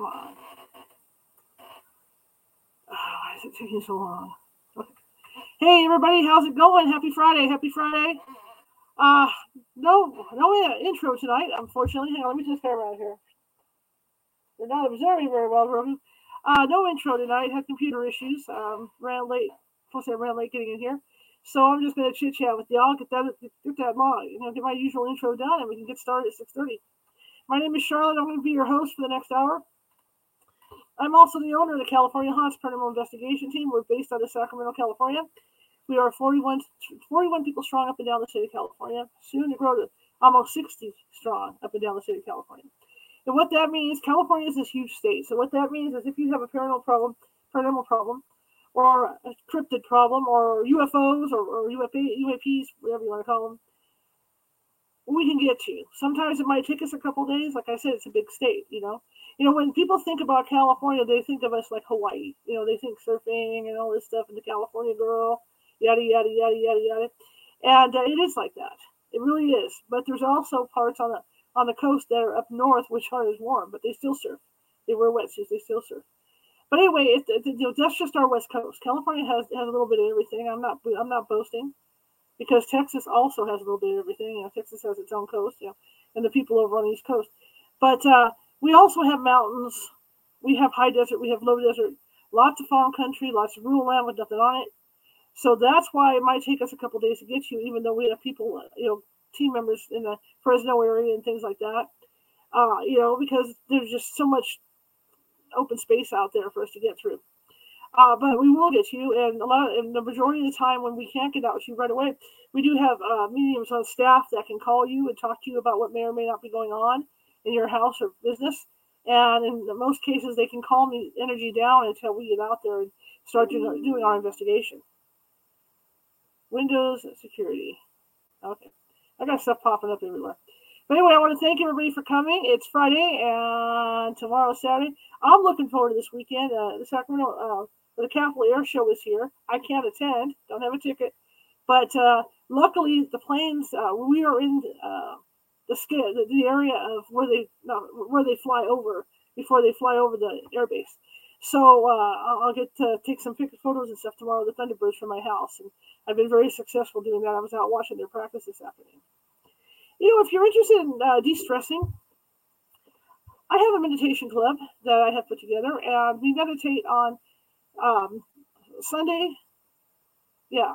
Come on. Oh, why is it taking so long? Hey everybody, how's it going? Happy Friday! Happy Friday! Uh, no, no intro tonight, unfortunately. Hang on, let me just camera out here. They're not observing very well, Rogan. Uh, no intro tonight. Had computer issues. Um, ran late. Plus, I ran late getting in here. So I'm just to chit chat with y'all. Get that, get that, you know, get my usual intro done, and we can get started at 6:30. My name is Charlotte. I'm to be your host for the next hour. I'm also the owner of the California Haunts Paranormal Investigation Team. We're based out of Sacramento, California. We are 41, 41 people strong up and down the state of California, soon to grow to almost 60 strong up and down the state of California. And what that means, California is this huge state. So what that means is if you have a paranormal problem, paranormal problem, or a cryptid problem, or UFOs, or, or UAPs, whatever you want to call them, we can get to. You. Sometimes it might take us a couple days. Like I said, it's a big state, you know. You know, when people think about California, they think of us like Hawaii. You know, they think surfing and all this stuff and the California girl yada yada yada yada yada. And uh, it is like that. It really is. But there's also parts on the on the coast that are up north which aren't as warm, but they still surf. They wear wetsuits. They still surf. But anyway, it, it, you know, that's just our west coast. California has has a little bit of everything. I'm not I'm not boasting, because Texas also has a little bit of everything. You know, Texas has its own coast, you know, and the people over on the east coast. But uh, we also have mountains. We have high desert. We have low desert. Lots of farm country. Lots of rural land with nothing on it. So that's why it might take us a couple days to get to you, even though we have people, you know, team members in the Fresno area and things like that. Uh, you know, because there's just so much open space out there for us to get through. Uh, but we will get to you, and a lot, of, and the majority of the time when we can't get out to you right away, we do have uh, mediums on staff that can call you and talk to you about what may or may not be going on in your house or business. And in most cases, they can calm the energy down until we get out there and start doing, doing our investigation. Windows security. Okay. I got stuff popping up everywhere. But anyway, I want to thank everybody for coming. It's Friday and tomorrow Saturday. I'm looking forward to this weekend. Uh, the Sacramento, uh, the Capital Air Show is here. I can't attend, don't have a ticket. But uh, luckily, the planes, uh, we are in the, the, the area of where they where they fly over before they fly over the airbase. So uh, I'll get to take some photos and stuff tomorrow the Thunderbirds from my house. And I've been very successful doing that. I was out watching their practice this afternoon. You know, if you're interested in uh, de-stressing, I have a meditation club that I have put together, and we meditate on um, Sunday. Yeah,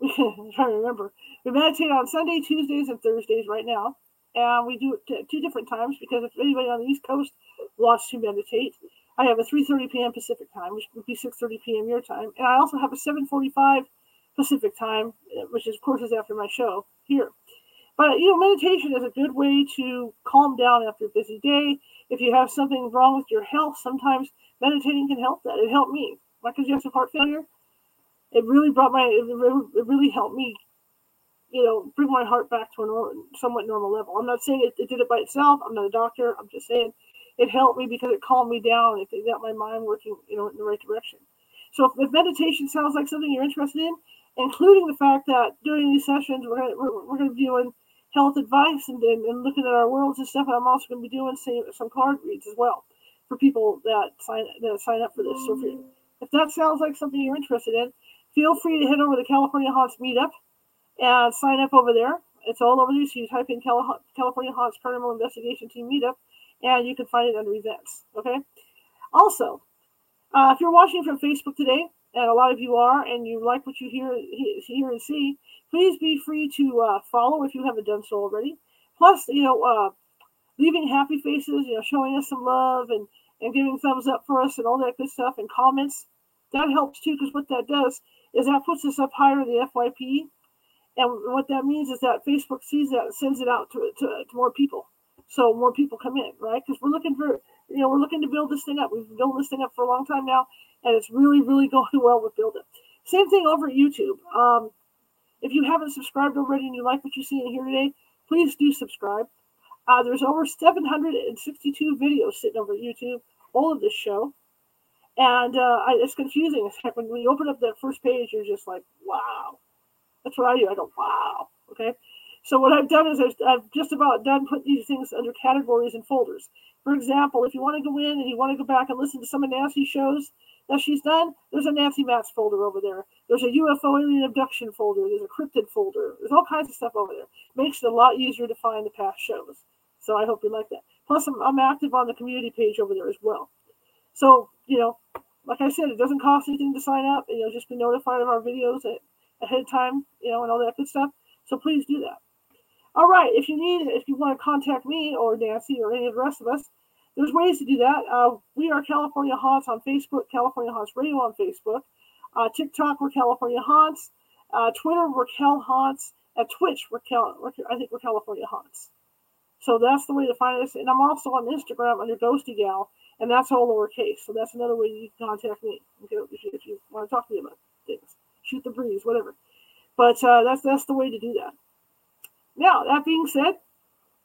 I'm trying to remember. We meditate on Sunday, Tuesdays, and Thursdays right now, and we do it two different times because if anybody on the East Coast wants to meditate, I have a 3:30 p.m. Pacific time, which would be 6:30 p.m. your time, and I also have a 7:45 Pacific time, uh, which is of course is after my show here. But you know, meditation is a good way to calm down after a busy day. If you have something wrong with your health, sometimes meditating can help that. It helped me. My congestive heart failure, it really brought my it really helped me you know, bring my heart back to a normal, somewhat normal level. I'm not saying it, it, did it by itself. I'm not a doctor. I'm just saying it helped me because it calmed me down. It got my mind working, you know, in the right direction. So if, if meditation sounds like something you're interested in, including the fact that during these sessions we're gonna, we're, we're going to be doing health advice and, and, and, looking at our worlds and stuff. And I'm also going to be doing some, some card reads as well for people that sign that sign up for this. So if, if that sounds like something you're interested in, feel free to head over to California Haunts Meetup and sign up over there. It's all over there. So you type in California Haunts Paranormal Investigation Team Meetup and you can find it under events. Okay. Also, uh, if you're watching from Facebook today, and a lot of you are, and you like what you hear, hear and see, please be free to uh, follow if you haven't done so already. Plus, you know, uh, leaving happy faces, you know, showing us some love and and giving thumbs up for us and all that good stuff and comments. That helps too, because what that does is that puts us up higher in the FYP. And what that means is that Facebook sees that and sends it out to, to, to more people so more people come in, right? Because we're looking for, you know, we're looking to build this thing up. We've been building this thing up for a long time now, and it's really, really going well with build it. Same thing over at YouTube. Um, if you haven't subscribed already and you like what you see in here today, please do subscribe. Uh, there's over 762 videos sitting over YouTube, all of this show. And uh, I, it's confusing. It's like when you open up that first page, you're just like, wow. That's what I do. I go, wow. Okay. So what I've done is I've, I've just about done put these things under categories and folders. For example, if you want to go in and you want to go back and listen to some of Nancy's shows that she's done, there's a Nancy Matz folder over there. There's a UFO alien abduction folder. There's a cryptid folder. There's all kinds of stuff over there. Makes it a lot easier to find the past shows. So I hope you like that. Plus, I'm, I'm active on the community page over there as well. So, you know, like I said, it doesn't cost anything to sign up. You know, just be notified of our videos ahead of time, you know, and all that good stuff. So please do that. All right, if you need, if you want to contact me or Nancy or any of the rest of us, there's ways to do that. Uh, we are California Haunts on Facebook, California Haunts Radio on Facebook. Uh, TikTok, we're California Haunts. Uh, Twitter, we're Cal Haunts. At Twitch, we're, Cal, I think we're California Haunts. So that's the way to find us. And I'm also on Instagram under Ghosty Gal, and that's all lowercase. So that's another way you can contact me if you, if you want to talk to me about things, shoot the breeze, whatever. But uh, that's that's the way to do that. Now that being said,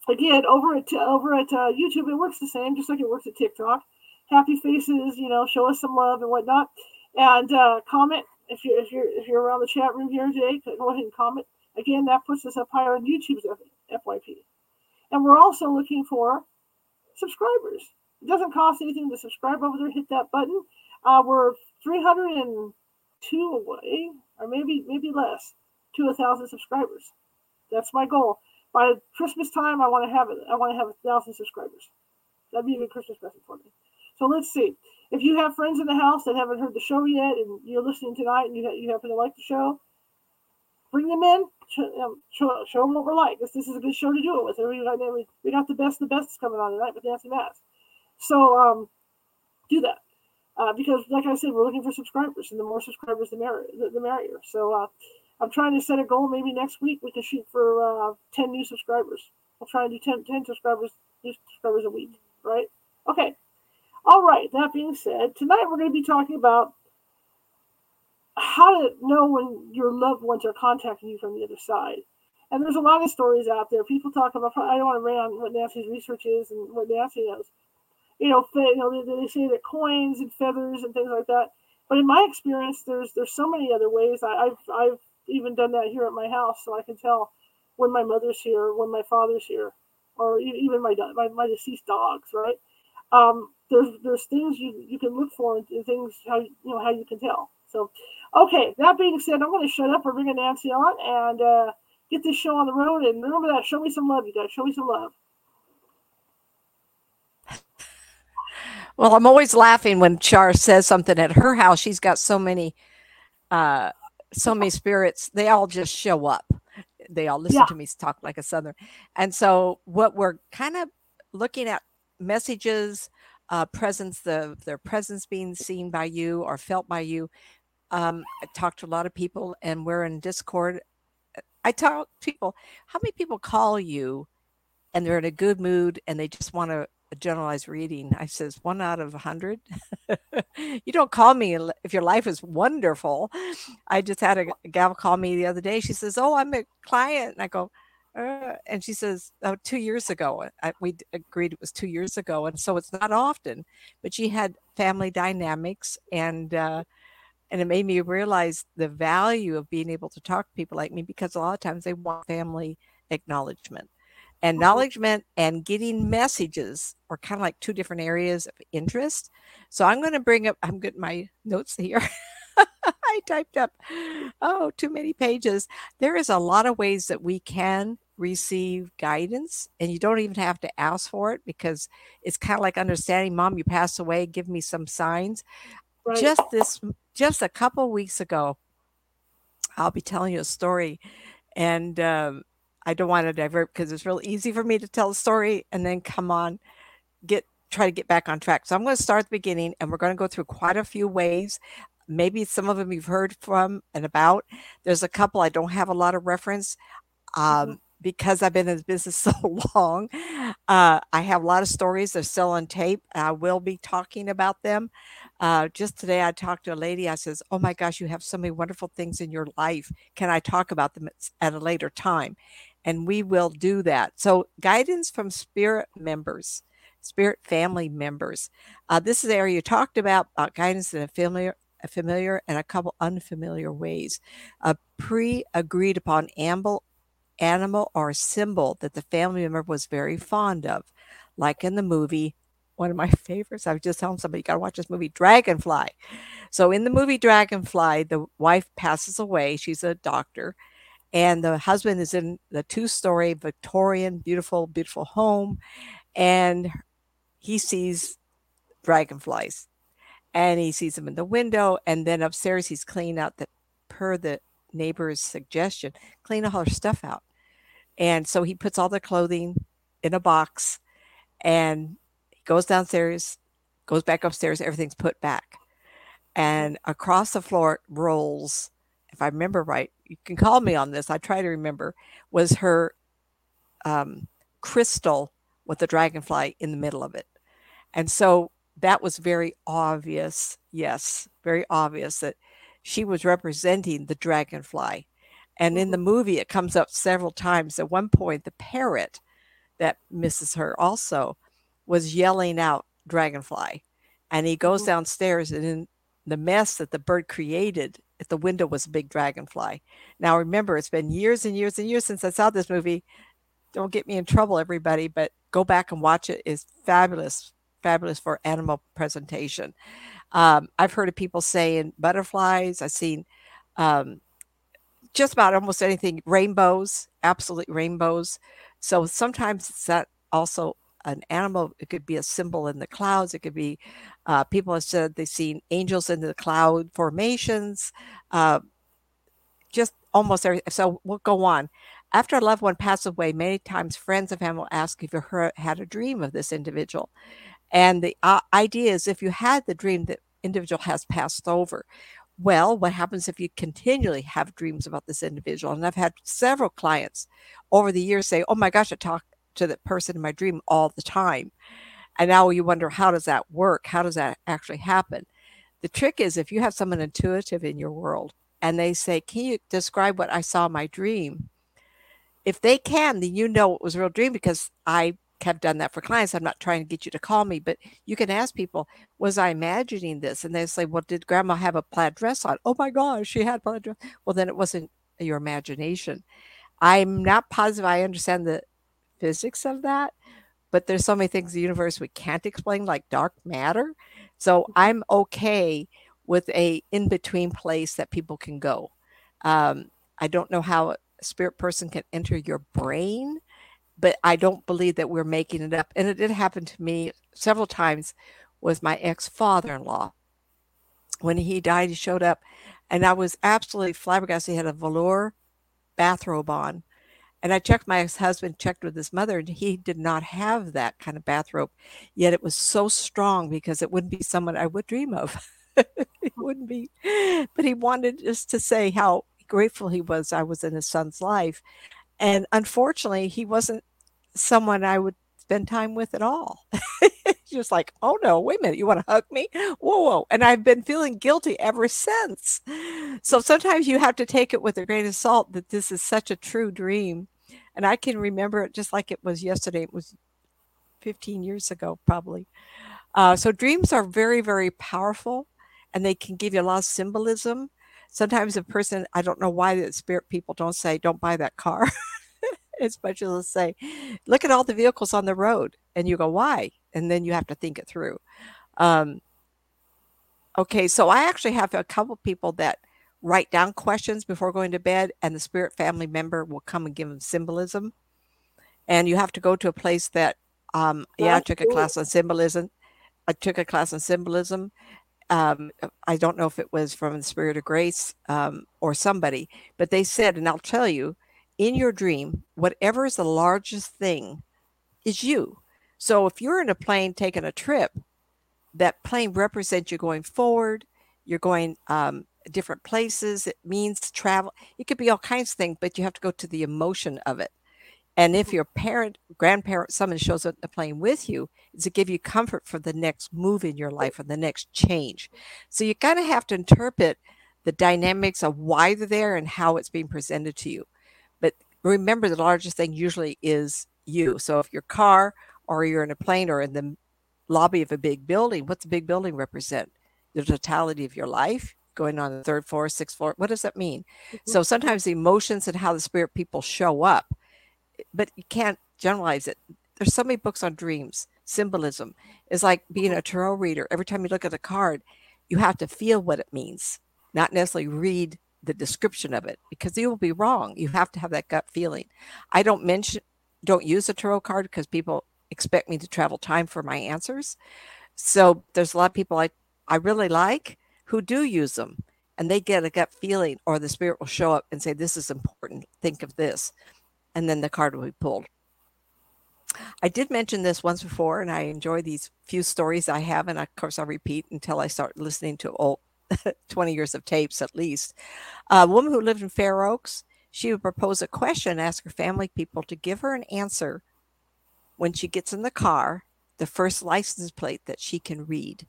again over at over at uh, YouTube it works the same, just like it works at TikTok. Happy faces, you know, show us some love and whatnot, and uh, comment if you if you're if you're around the chat room here today. Go ahead and comment. Again, that puts us up higher on YouTube's FYP. And we're also looking for subscribers. It doesn't cost anything to subscribe over there. Hit that button. Uh, we're 302 away, or maybe maybe less, to a thousand subscribers. That's my goal. By Christmas time, I want to have it. I want to have a thousand subscribers. That'd be a good Christmas present for me. So let's see. If you have friends in the house that haven't heard the show yet, and you're listening tonight, and you you happen to like the show, bring them in, show, show, show them what we're like. This, this is a good show to do it with. We got, we got the best, the best is coming on tonight with Nancy Matz. So um, do that. Uh, because, like I said, we're looking for subscribers, and the more subscribers, the, merrier. The, the merrier. So uh, I'm trying to set a goal. Maybe next week we can shoot for uh, 10 new subscribers. I'll try and do 10, 10 subscribers, new subscribers a week, right? Okay. All right. That being said, tonight we're going to be talking about how to know when your loved ones are contacting you from the other side. And there's a lot of stories out there. People talk about, I don't want to rant on what Nancy's research is and what Nancy knows. You know, you know they, say that coins and feathers and things like that. But in my experience, there's there's so many other ways. I, I've I've even done that here at my house, so I can tell when my mother's here, when my father's here, or even my my, my deceased dogs. Right? Um, there's there's things you, you can look for and things how you know how you can tell. So, okay, that being said, I'm going to shut up. We're bringing Nancy on and uh, get this show on the road. And remember that, show me some love, you guys. Show me some love. Well, I'm always laughing when Char says something at her house. She's got so many, uh, so many spirits. They all just show up. They all listen yeah. to me talk like a Southern. And so, what we're kind of looking at messages, uh, presence, the their presence being seen by you or felt by you. Um, I talked to a lot of people, and we're in Discord. I talk people. How many people call you, and they're in a good mood, and they just want a generalized reading? I says one out of a hundred. you don't call me if your life is wonderful. I just had a, gal call me the other day. She says, "Oh, I'm a client," and I go, uh, and she says, oh, two years ago. I, we agreed it was two years ago. And so it's not often, but she had family dynamics and, uh, and it made me realize the value of being able to talk to people like me because a lot of times they want family acknowledgement and mm-hmm. acknowledgement and getting messages are kind of like two different areas of interest. So I'm going to bring up, I'm getting my notes here. I typed up, oh, too many pages. There is a lot of ways that we can receive guidance and you don't even have to ask for it because it's kind of like understanding mom you passed away give me some signs right. just this just a couple weeks ago i'll be telling you a story and um, i don't want to divert because it's real easy for me to tell a story and then come on get try to get back on track so i'm going to start at the beginning and we're going to go through quite a few ways maybe some of them you've heard from and about there's a couple i don't have a lot of reference um, mm-hmm because I've been in the business so long, uh, I have a lot of stories. They're still on tape. I will be talking about them. Uh, just today, I talked to a lady. I says, "Oh my gosh, you have so many wonderful things in your life. Can I talk about them at a later time?" And we will do that. So, guidance from spirit members, spirit family members. Uh, this is the area you talked about, uh, guidance in a familiar, a familiar and a couple unfamiliar ways. A pre agreed upon amble animal or symbol that the family member was very fond of, like in the movie. One of my favorites, I was just telling somebody, you got to watch this movie, Dragonfly. So, in the movie Dragonfly, the wife passes away. She's a doctor, and the husband is in the two story Victorian, beautiful, beautiful home. And he sees dragonflies and he sees them in the window. And then upstairs, he's cleaning out the, per the neighbor's suggestion, clean all her stuff out. And so he puts all the clothing in a box and he goes downstairs, goes back upstairs, everything's put back. And across the floor rolls, if I remember right, you can call me on this, I try to remember, was her um, crystal with the dragonfly in the middle of it. And so that was very obvious. Yes, very obvious that she was representing the dragonfly. And in the mm-hmm. movie, it comes up several times. At one point, the parrot that misses her also was yelling out dragonfly. And he goes mm-hmm. downstairs, and in the mess that the bird created at the window was a big dragonfly. Now, remember, it's been years and years and years since I saw this movie. Don't get me in trouble, everybody, but go back and watch it. It's fabulous fabulous for animal presentation. Um, I've heard of people saying butterflies. I've seen um, just about almost anything, rainbows, absolute rainbows. So sometimes it's that also an animal. It could be a symbol in the clouds. It could be uh, people have said they've seen angels in the cloud formations. Uh, just almost everything. So we'll go on. After a loved one passes away, many times friends of family will ask if you had a dream of this individual. And the uh, idea is if you had the dream that individual has passed over, well, what happens if you continually have dreams about this individual? And I've had several clients over the years say, Oh my gosh, I talk to the person in my dream all the time. And now you wonder, how does that work? How does that actually happen? The trick is if you have someone intuitive in your world and they say, Can you describe what I saw in my dream? If they can, then you know it was a real dream because I have done that for clients. I'm not trying to get you to call me, but you can ask people, was I imagining this? And they say, well, did grandma have a plaid dress on? Oh my gosh, she had plaid dress. Well, then it wasn't your imagination. I'm not positive I understand the physics of that, but there's so many things in the universe we can't explain, like dark matter. So I'm okay with a in-between place that people can go. Um, I don't know how a spirit person can enter your brain but I don't believe that we're making it up. And it did happen to me several times with my ex father in law. When he died, he showed up, and I was absolutely flabbergasted. He had a velour bathrobe on. And I checked my ex husband, checked with his mother, and he did not have that kind of bathrobe. Yet it was so strong because it wouldn't be someone I would dream of. it wouldn't be. But he wanted just to say how grateful he was I was in his son's life. And unfortunately, he wasn't someone I would spend time with at all. Just like, oh no, wait a minute, you want to hug me? Whoa, whoa. And I've been feeling guilty ever since. So sometimes you have to take it with a grain of salt that this is such a true dream. And I can remember it just like it was yesterday. It was 15 years ago, probably. Uh, so dreams are very, very powerful and they can give you a lot of symbolism. Sometimes a person, I don't know why the spirit people don't say, don't buy that car. as much as say, look at all the vehicles on the road. And you go, why? And then you have to think it through. Um, okay, so I actually have a couple people that write down questions before going to bed, and the spirit family member will come and give them symbolism. And you have to go to a place that, um, yeah, I took a class on symbolism. I took a class on symbolism. Um, I don't know if it was from the Spirit of Grace um, or somebody, but they said, and I'll tell you, in your dream, whatever is the largest thing is you. So if you're in a plane taking a trip, that plane represents you going forward, you're going um, different places. It means travel. It could be all kinds of things, but you have to go to the emotion of it. And if mm-hmm. your parent, grandparent, someone shows up in the plane with you, is to give you comfort for the next move in your life or the next change. So you kind of have to interpret the dynamics of why they're there and how it's being presented to you But remember the largest thing usually is you. So if your car or you're in a plane or in the lobby of a big building, what's a big building represent? The totality of your life, going on the third floor, sixth floor. What does that mean? Mm-hmm. So sometimes the emotions and how the spirit people show up, but you can't generalize it. There's so many books on dreams, symbolism. It's like being a tarot reader. Every time you look at a card, you have to feel what it means, not necessarily read the description of it because you will be wrong. You have to have that gut feeling. I don't mention, don't use a tarot card because people expect me to travel time for my answers. So there's a lot of people I, I really like who do use them and they get a gut feeling or the spirit will show up and say, This is important. Think of this. And then the card will be pulled. I did mention this once before, and I enjoy these few stories I have. And of course, I'll repeat until I start listening to old 20 years of tapes at least. A woman who lived in Fair Oaks, she would propose a question, ask her family people to give her an answer when she gets in the car, the first license plate that she can read.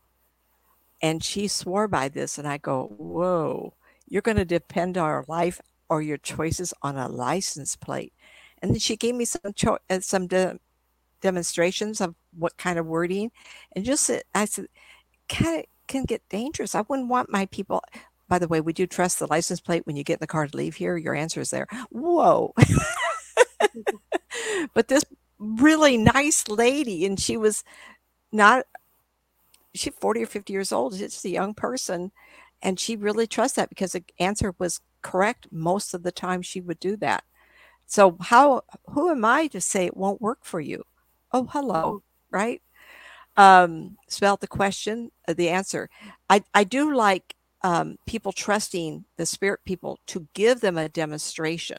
And she swore by this, and I go, Whoa, you're going to depend our life or your choices on a license plate. And then she gave me some cho- uh, some de- demonstrations of what kind of wording, and just I said, of can get dangerous. I wouldn't want my people. By the way, would you trust the license plate when you get in the car to leave here? Your answer is there. Whoa. but this really nice lady, and she was not, she 40 or 50 years old, It's a young person. And she really trusts that because the answer was correct most of the time she would do that. So how who am I to say it won't work for you? Oh, hello, right? um, spell the question, uh, the answer. I, I do like um, people trusting the spirit people to give them a demonstration.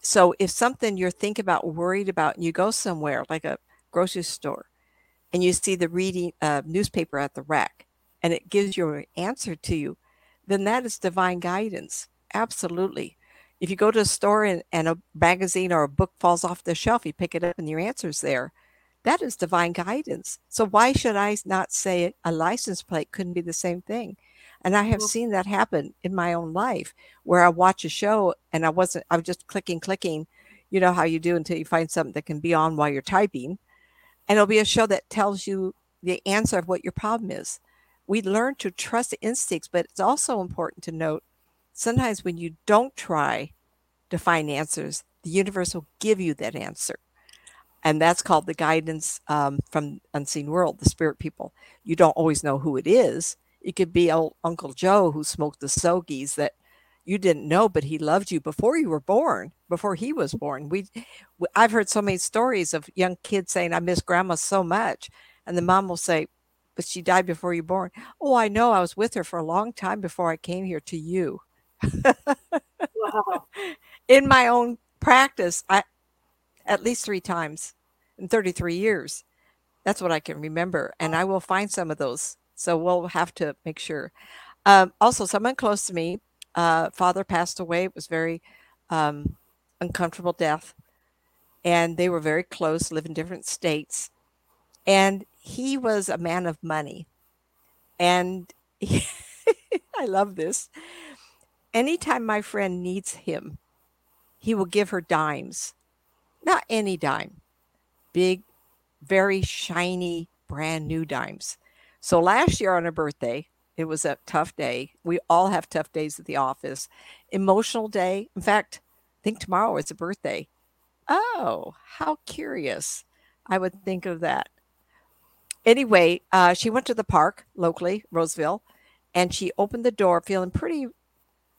So if something you're thinking about, worried about, and you go somewhere like a grocery store, and you see the reading uh, newspaper at the rack, and it gives your answer to you, then that is divine guidance. Absolutely. If you go to a store and, and a magazine or a book falls off the shelf, you pick it up and your answer's there that is divine guidance. So why should I not say a license plate couldn't be the same thing? And I have seen that happen in my own life where I watch a show and I wasn't, I was just clicking, clicking, you know how you do until you find something that can be on while you're typing. And it'll be a show that tells you the answer of what your problem is. We learn to trust the instincts, but it's also important to note sometimes when you don't try to find answers, the universe will give you that answer. And that's called the guidance um, from unseen world the spirit people. You don't always know who it is. It could be old uncle joe who smoked the sogies that you didn't know but he loved you before you were born before he was born we i've heard so many stories of young kids saying i miss grandma so much and the mom will say but she died before you were born oh i know i was with her for a long time before i came here to you wow. in my own practice i at least three times in 33 years. That's what I can remember. And I will find some of those. So we'll have to make sure. Um, also, someone close to me, uh, father passed away. It was very um, uncomfortable death. And they were very close, live in different states. And he was a man of money. And he, I love this. Anytime my friend needs him, he will give her dimes not any dime, big, very shiny, brand new dimes. So last year on her birthday, it was a tough day. We all have tough days at the office. Emotional day. In fact, I think tomorrow is a birthday. Oh, how curious. I would think of that. Anyway, uh, she went to the park locally, Roseville, and she opened the door feeling pretty,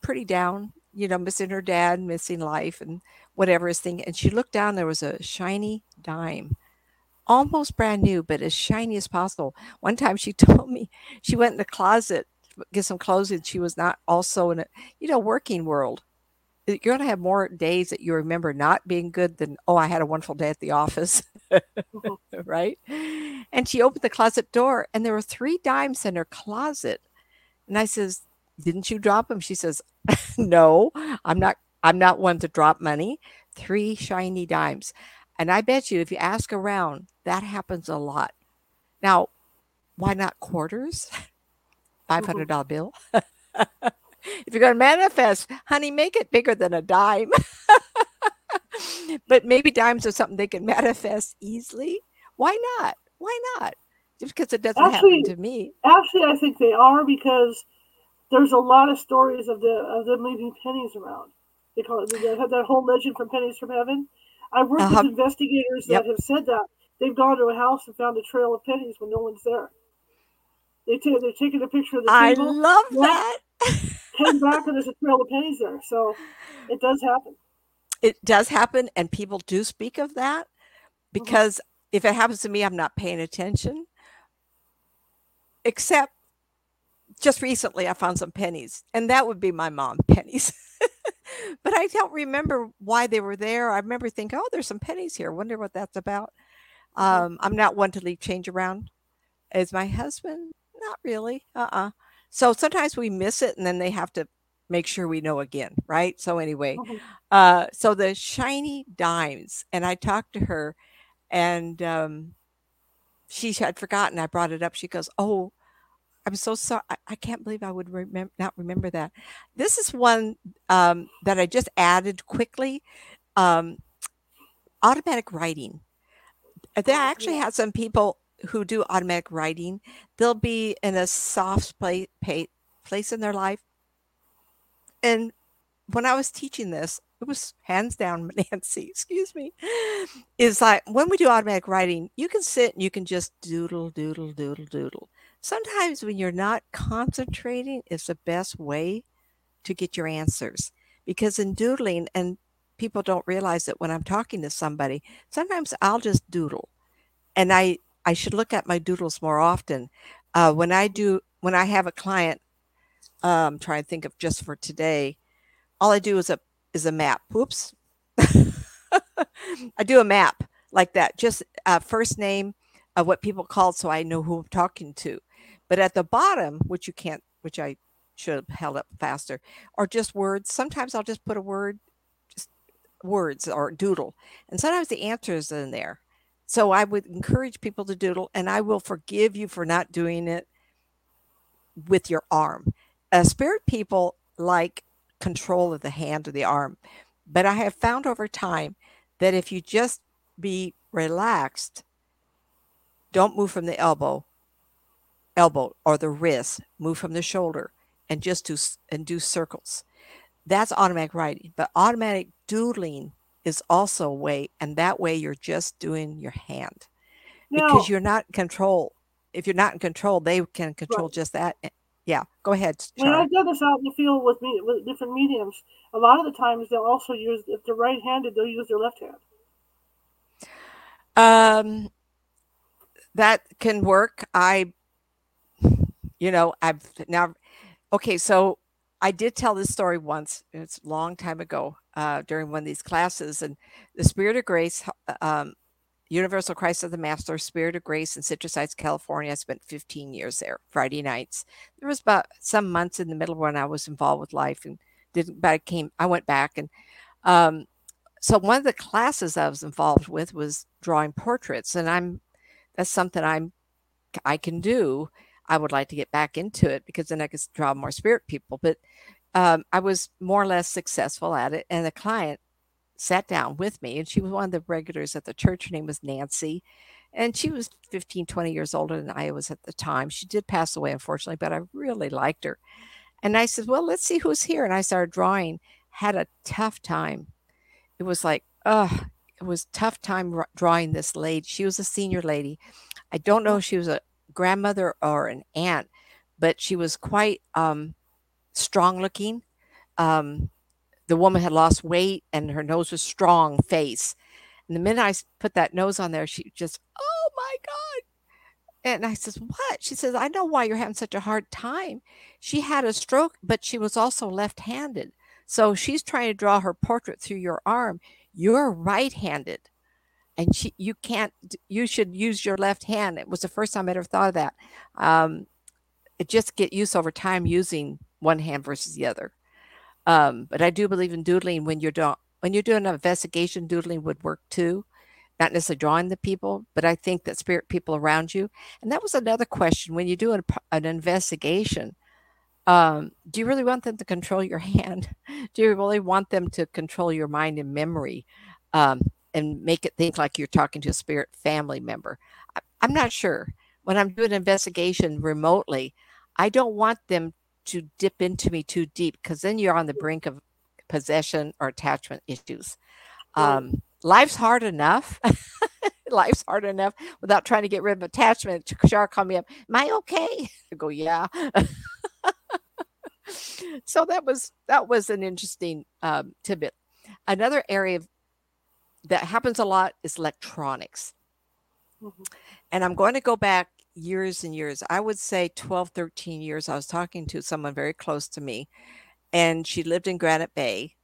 pretty down, you know, missing her dad, missing life, and whatever his thing. And she looked down, there was a shiny dime, almost brand new, but as shiny as possible. One time she told me she went in the closet get some clothes and she was not also in a you know working world you're going to have more days that you remember not being good than oh i had a wonderful day at the office mm-hmm. right and she opened the closet door and there were three dimes in her closet and i says didn't you drop them she says no i'm not I'm not one to drop money. Three shiny dimes. And I bet you if you ask around, that happens a lot. Now, why not quarters? $500 bill. if you're going to manifest, honey, make it bigger than a dime. but maybe dimes are something they can manifest easily. Why not? Why not? Just because it doesn't actually, happen to me. Actually, I think they are because there's a lot of stories of the of them leaving pennies around. They call it they have that whole legend from pennies from heaven. I've worked uh-huh. with investigators yep. that have said that they've gone to a house and found a trail of pennies when no one's there. They t- they're taking a picture of the I table. I love that. came back and there's a trail of pennies there. So it does happen. It does happen, and people do speak of that mm-hmm. because mm-hmm. if it happens to me, I'm not paying attention. Except just recently, I found some pennies, and that would be my mom pennies. but I don't remember why they were there. I remember thinking, oh, there's some pennies here. Wonder what that's about. Mm-hmm. Um, I'm not one to leave change around. Is my husband? Not really. Uh uh-uh. uh So sometimes we miss it, and then they have to make sure we know again, right? So anyway, mm-hmm. uh, so the shiny dimes, and I talked to her, and um, she had forgotten. I brought it up. She goes, "Oh, I'm so sorry. I, I can't believe I would remember not remember that. This is one um, that I just added quickly. Um, automatic writing. Uh, they actually had some people who do automatic writing. They'll be in a soft place place in their life. And when I was teaching this, it was hands down Nancy, excuse me, is like when we do automatic writing, you can sit and you can just doodle, doodle, doodle, doodle sometimes when you're not concentrating is the best way to get your answers because in doodling and people don't realize that when i'm talking to somebody sometimes i'll just doodle and i i should look at my doodles more often. Uh, when i do when i have a client um trying to think of just for today all i do is a is a map. Whoops i do a map like that just uh, first name of what people call so i know who i'm talking to but at the bottom, which you can't, which I should have held up faster, are just words. Sometimes I'll just put a word, just words or doodle. And sometimes the answer is in there. So I would encourage people to doodle, and I will forgive you for not doing it with your arm. Uh, spirit people like control of the hand or the arm. But I have found over time that if you just be relaxed, don't move from the elbow, elbow or the wrist, move from the shoulder, and just do and do circles. That's automatic writing, but automatic doodling is also a way, and that way you're just doing your hand now, because you're not in control. If you're not in control, they can control right. just that. Eh, yeah, go ahead. When I've done this out in the field with me with different mediums, a lot of the times they'll also use if they're right-handed, they'll use their left hand. Um, that can work. I you know, I've now, okay, so I did tell this story once. It's a long time ago uh, during one of these classes, and the Spirit of Grace, uh, um, Universal Christ of the Master, Spirit of Grace in Citrus Heights, California. I spent 15 years there, Friday nights. There was about some months in the middle when I was involved with life and didn't, but I came, I went back. And um, so one of the classes I was involved with was drawing portraits. And I'm, that's something I'm, I can do. I would like to get back into it because then I could draw more spirit people. But um, I was more or less successful at it. And the client sat down with me, and she was one of the regulars at the church. Her name was Nancy. And she was 15, 20 years older than I was at the time. She did pass away, unfortunately, but I really liked her. And I said, Well, let's see who's here. And I started drawing, had a tough time. It was like, oh, it was tough time drawing this lady. She was a senior lady. I don't know if she was a grandmother or an aunt, but she was quite um, strong looking. Um, the woman had lost weight and her nose was strong face. And the minute I put that nose on there, she just, oh my God. And I says, What? She says, I know why you're having such a hard time. She had a stroke, but she was also left handed. So she's trying to draw her portrait through your arm. You're right handed and she, you can't you should use your left hand. It was the first time i ever thought of that. Um, it just get used over time using one hand versus the other. Um, but i do believe in doodling when you're doing when you're doing an investigation doodling would work too. Not necessarily drawing the people but i think that spirit people around you. And that was another question. When you do an, an investigation um, do you really want them to control your hand? Do you really want them to control your mind and memory? Um, and make it think like you're talking to a spirit family member. I'm not sure. When I'm doing an investigation remotely, I don't want them to dip into me too deep because then you're on the brink of possession or attachment issues. Um, life's hard enough. life's hard enough without trying to get rid of attachment. Char called me up. Am I okay? I go, yeah. so that was that was an interesting um, tidbit. Another area that happens a lot is electronics. Mm-hmm. And I'm going to go back years and years. I would say 12, 13 years. I was talking to someone very close to me, and she lived in Granite Bay.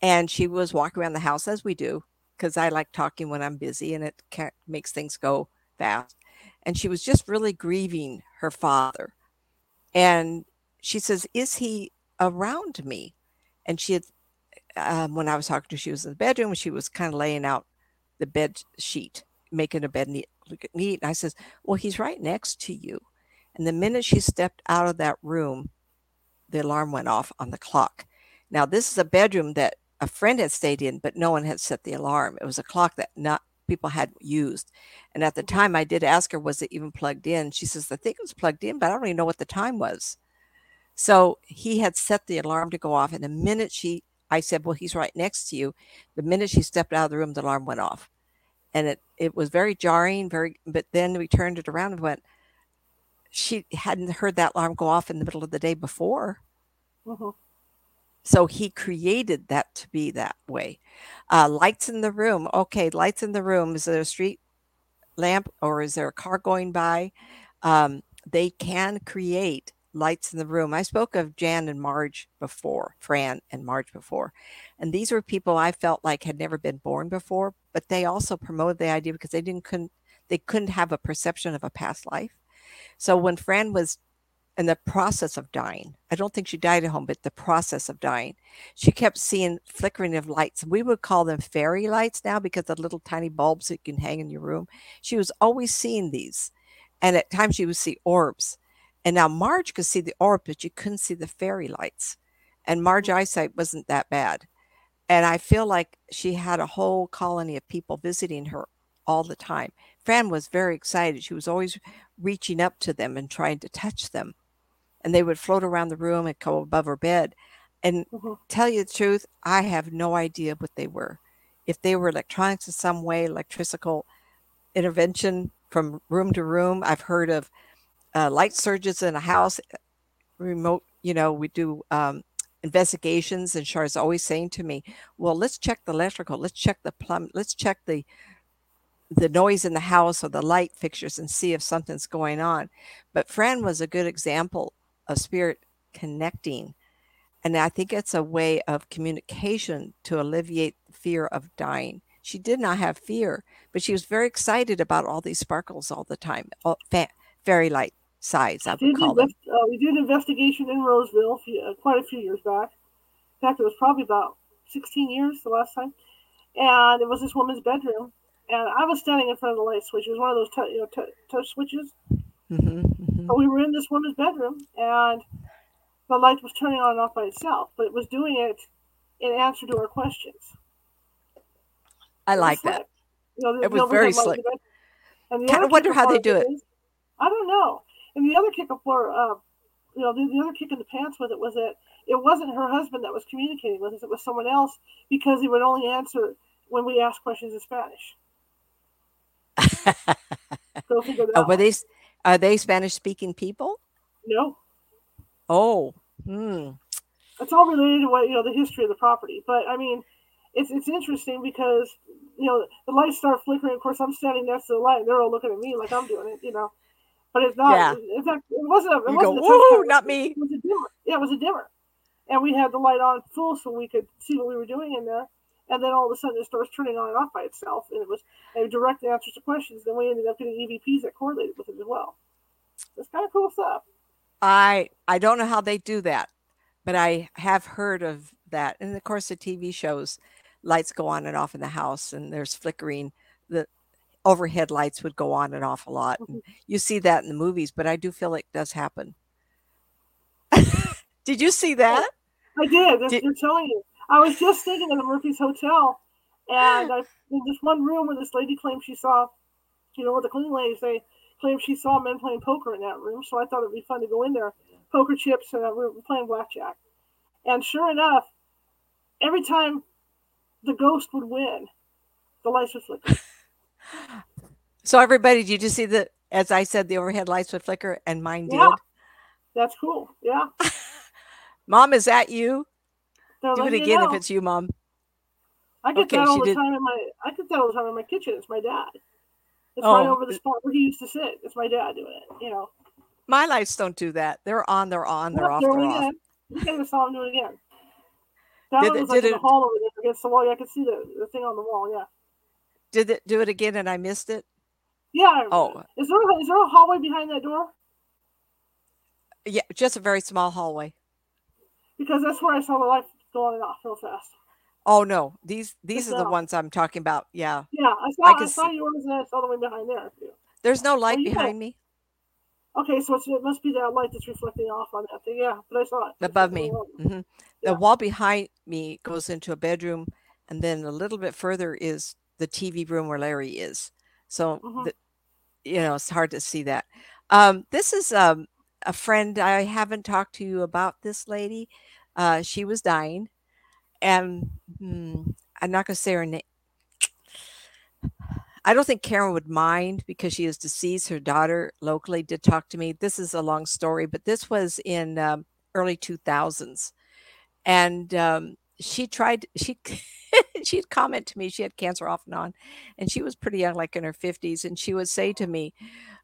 And she was walking around the house as we do, because I like talking when I'm busy and it makes things go fast. And she was just really grieving her father. And she says, Is he around me? And she had, um, when I was talking to her, she was in the bedroom. She was kind of laying out the bed sheet, making a bed neat, neat. And I says, Well, he's right next to you. And the minute she stepped out of that room, the alarm went off on the clock. Now, this is a bedroom that a friend had stayed in, but no one had set the alarm. It was a clock that not people had used. And at the mm-hmm. time, I did ask her, was it even plugged in? She says, I think it was plugged in, but I don't even know what the time was. So he had set the alarm to go off. And the minute she, I said, Well, he's right next to you. The minute she stepped out of the room, the alarm went off. And it, it was very jarring, very, but then we turned it around and went, she hadn't heard that alarm go off in the middle of the day before. Mm-hmm. So he created that to be that way. Uh, lights in the room. Okay, lights in the room. Is there a street lamp or is there a car going by? Um, they can create lights in the room. I spoke of Jan and Marge before, Fran and Marge before. And these were people I felt like had never been born before, but they also promoted the idea because they didn't couldn't they couldn't have a perception of a past life. So when Fran was in the process of dying, I don't think she died at home, but the process of dying, she kept seeing flickering of lights. We would call them fairy lights now because the little tiny bulbs that you can hang in your room. She was always seeing these. And at times she would see orbs and now Marge could see the orb, but you couldn't see the fairy lights. And Marge mm. eyesight wasn't that bad. And I feel like she had a whole colony of people visiting her all the time. Fran was very excited. She was always reaching up to them and trying to touch them. And they would float around the room and go above her bed. And mm-hmm. tell you the truth, I have no idea what they were. If they were electronics in some way, electrical intervention from room to room. I've heard of uh, light surges in a house, remote, you know, we do um, investigations, and Char's always saying to me, "Well, let's check the electrical, let's check the plumb, let's check the the noise in the house or the light fixtures and see if something's going on." But Fran was a good example of spirit connecting, and I think it's a way of communication to alleviate the fear of dying. She did not have fear, but she was very excited about all these sparkles all the time, all, fa- fairy light size. I would call invest, uh, we did an investigation in Roseville uh, quite a few years back. In fact, it was probably about 16 years the last time, and it was this woman's bedroom, and I was standing in front of the light switch. It was one of those t- you know, t- touch switches. Mm-hmm, mm-hmm. we were in this woman's bedroom, and the light was turning on and off by itself, but it was doing it in answer to our questions. I like that. You know, it was very slick. Of wonder how they do it. Is, I don't know. And the other kick up for, uh, you know, the, the other kick in the pants with it was that it wasn't her husband that was communicating with us; it was someone else because he would only answer when we asked questions in Spanish. That. Oh, were they are they Spanish speaking people? No. Oh. Hmm. It's all related to what you know the history of the property, but I mean, it's it's interesting because you know the lights start flickering. Of course, I'm standing next to the light, and they're all looking at me like I'm doing it. You know, but it's not. Yeah. In fact, it wasn't. A, it you wasn't go, Woo, not me. It was a dimmer. Yeah, it was a dimmer, and we had the light on full so we could see what we were doing in there. And then all of a sudden, it starts turning on and off by itself, and it was a direct answer to questions. Then we ended up getting EVPs that correlated with it as well. It's kind of cool stuff. I I don't know how they do that, but I have heard of that. And of course, the TV shows lights go on and off in the house, and there's flickering. The overhead lights would go on and off a lot. Mm-hmm. you see that in the movies, but I do feel like it does happen. did you see that? I did. did. I'm telling you. I was just thinking of the Murphys Hotel, and I in this one room where this lady claimed she saw, you know, what the cleaning lady say, claimed She saw men playing poker in that room, so I thought it'd be fun to go in there, poker chips, and we were playing blackjack. And sure enough, every time the ghost would win, the lights would flicker. So everybody, did you just see the as I said, the overhead lights would flicker, and mine did. Yeah, that's cool. Yeah. Mom, is that you? Do it again if it's you, Mom. I get okay, that all the did- time in my. I get that all the time in my kitchen. It's my dad. It's Oh. right over the spot where he used to sit. It's my dad doing it. You know. My lights don't do that. They're on, they're on, they're Yep, off, they're off. go. You even saw him do it again. That Did was like did in the it- hall over there against the wall. Yeah, I could see the, the thing on the wall. Yeah. Did it do it again and I missed it? Yeah. Oh, Is there a, is there a hallway behind that door? yeah, just a very small hallway. Because that's where I saw the light go on and off real fast. Oh no, these these are the no. ones I'm talking about. Yeah. Yeah, I saw I I, saw see- yours and I saw the one behind there too. There's no light got- behind me. Okay, so it's, it must be that light that's reflecting off on that thing. Yeah, but I saw it. Above me. little- hmm Yeah. The wall behind me goes into a bedroom, and then a little bit further is the TV room where Larry is. So, Mhm. the, you know, it's hard to see that. Um, this is um, a friend. I haven't talked to you about this lady. Uh, she was dying, and hmm, I'm not going to say her name. I don't think Karen would mind because she is deceased. Her daughter locally did talk to me. This is a long story, but this was in um, early 2000s. And um, she tried, she, she'd comment to me, she had cancer off and on, and she was pretty young, like in her 50s. And she would say to me,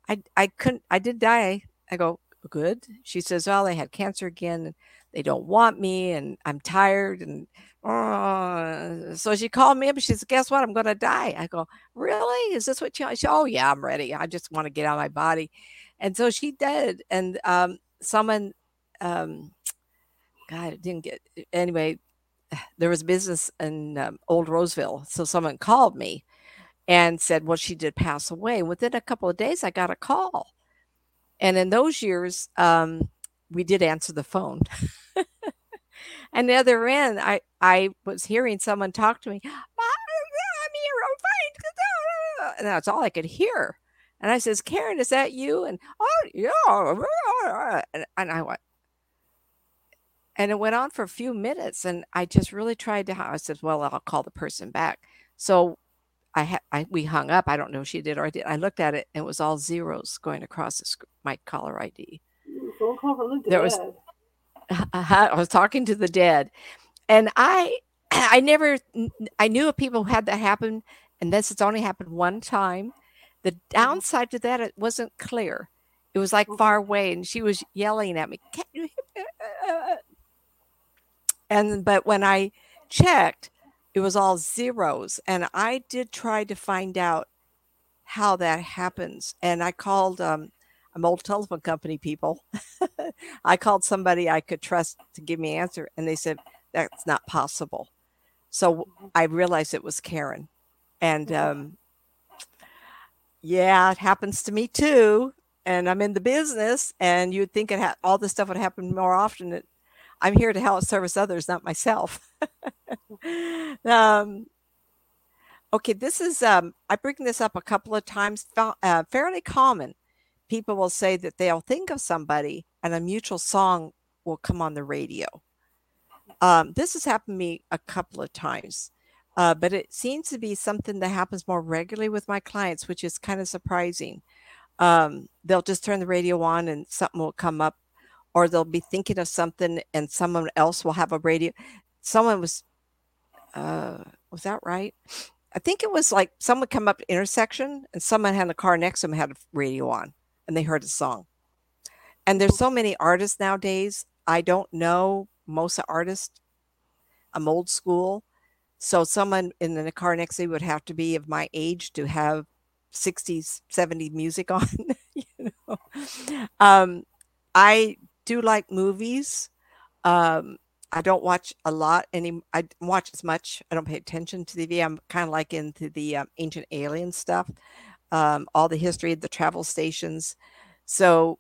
I, I couldn't, I did die. I go, good. She says, well, they had cancer again. And they don't want me and I'm tired. And uh, so she called me up and she said, guess what? I'm going to die. I go, really? Is this what you, she, oh yeah, I'm ready. I just want to get out of my body. And so she did. And um, someone, um, God, it didn't get, anyway, there was business in um, Old Roseville. So someone called me and said, well, she did pass away. Within a couple of days, I got a call. And in those years, um, we did answer the phone. and the other end, I, I was hearing someone talk to me, I'm here, I'm fine. And that's all I could hear. And I says, Karen, is that you? And oh yeah. And, and I went, and it went on for a few minutes. And I just really tried to, I said, well, I'll call the person back. So I had, I, we hung up. I don't know if she did or I did. I looked at it and it was all zeros going across the sc- my caller ID. Phone call the There was- dead. I was talking to the dead, and I, I never, I knew of people who had that happen, and this has only happened one time. The downside to that, it wasn't clear. It was like Mhm. far away, and she was yelling at me. "Can you hear me?" And but when I checked, it was all zeros, and I did try to find out how that happens, and I called um, I'm old telephone company people. I called somebody I could trust to give me an answer, and they said that's not possible. So I realized it was Karen, and Mhm. um, yeah, it happens to me too. And I'm in the business, and you'd think it ha- all this stuff would happen more often. It, I'm here to help service others, not myself. um, okay, this is um, I bring this up a couple of times. Uh, fairly common. People will say that they'll think of somebody, and a mutual song will come on the radio. Um, this has happened to me a couple of times, uh, but it seems to be something that happens more regularly with my clients, which is kind of surprising. Um, they'll just turn the radio on and something will come up, or they'll be thinking of something and someone else will have a radio. Someone was, uh, was that right? I think it was like someone come up to intersection and someone had a car next to them had a radio on and they heard a song. And there's so many artists nowadays. I don't know most artists. I'm old school. So someone in the car next to me would have to be of my age to have 60s, 70s music on. you know, um, I do like movies. Um, I don't watch a lot any. I watch as much. I don't pay attention to TV. I'm kind of like into the um, ancient alien stuff, um, all the history of the travel stations. So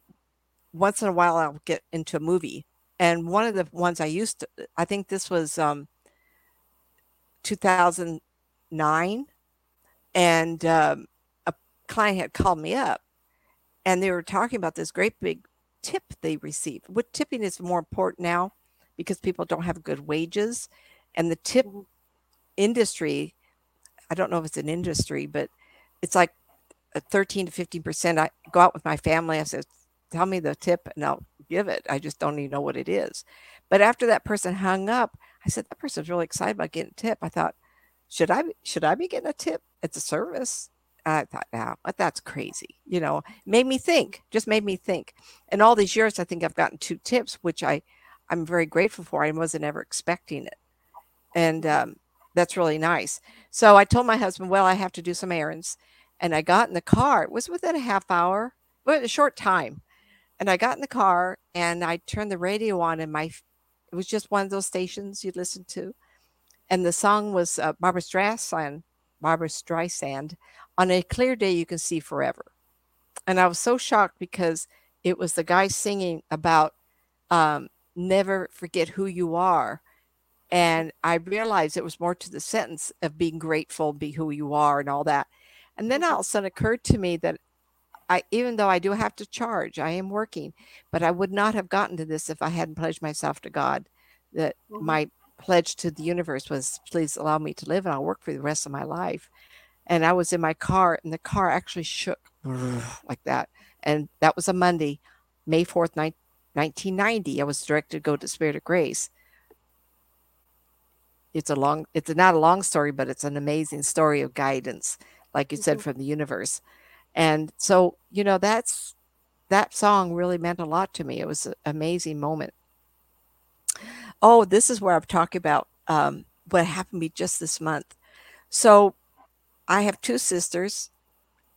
once in a while, I'll get into a movie. And one of the ones I used to, I think this was um, 2009, and um, a client had called me up, and they were talking about this great big tip they receive. What tipping is more important now because people don't have good wages, and the tip Mhm. industry. I don't know if it's an industry, but it's like a 13 to 15 percent. I go out with my family. I said, "Tell me the tip, and I'll give it." I just don't even know what it is. But after that person hung up, I said, "That person's really excited about getting a tip." I thought, should I should I be getting a tip? It's a service. I thought, now, but that's crazy. You know, made me think. Just made me think. And all these years, I think I've gotten two tips, which I I'm very grateful for. I wasn't ever expecting it, and um, that's really nice. So I told my husband, well, I have to do some errands, and I got in the car. It was within a half hour, but a short time. And I got in the car and I turned the radio on, and my it was just one of those stations you listen to, and the song was uh, Barbra Streisand. Barbra Streisand on a clear day you can see forever, and I was so shocked because it was the guy singing about um, never forget who you are. And I realized it was more to the sentence of being grateful, be who you are, and all that. And then all of a sudden occurred to me that I, even though I do have to charge, I am working, but I would not have gotten to this if I hadn't pledged myself to God. That Mhm. my pledge to the universe was, please allow me to live, and I'll work for the rest of my life. And I was in my car, and the car actually shook like that. And that was a Monday, May 4th, 1990. I was directed to go to Spirit of Grace. It's a long, it's not a long story, but it's an amazing story of guidance, like you said, Mhm. from the universe. And so, you know, that's that song really meant a lot to me. It was an amazing moment. Oh, this is where I'm talking about um, what happened to me just this month. So I have two sisters,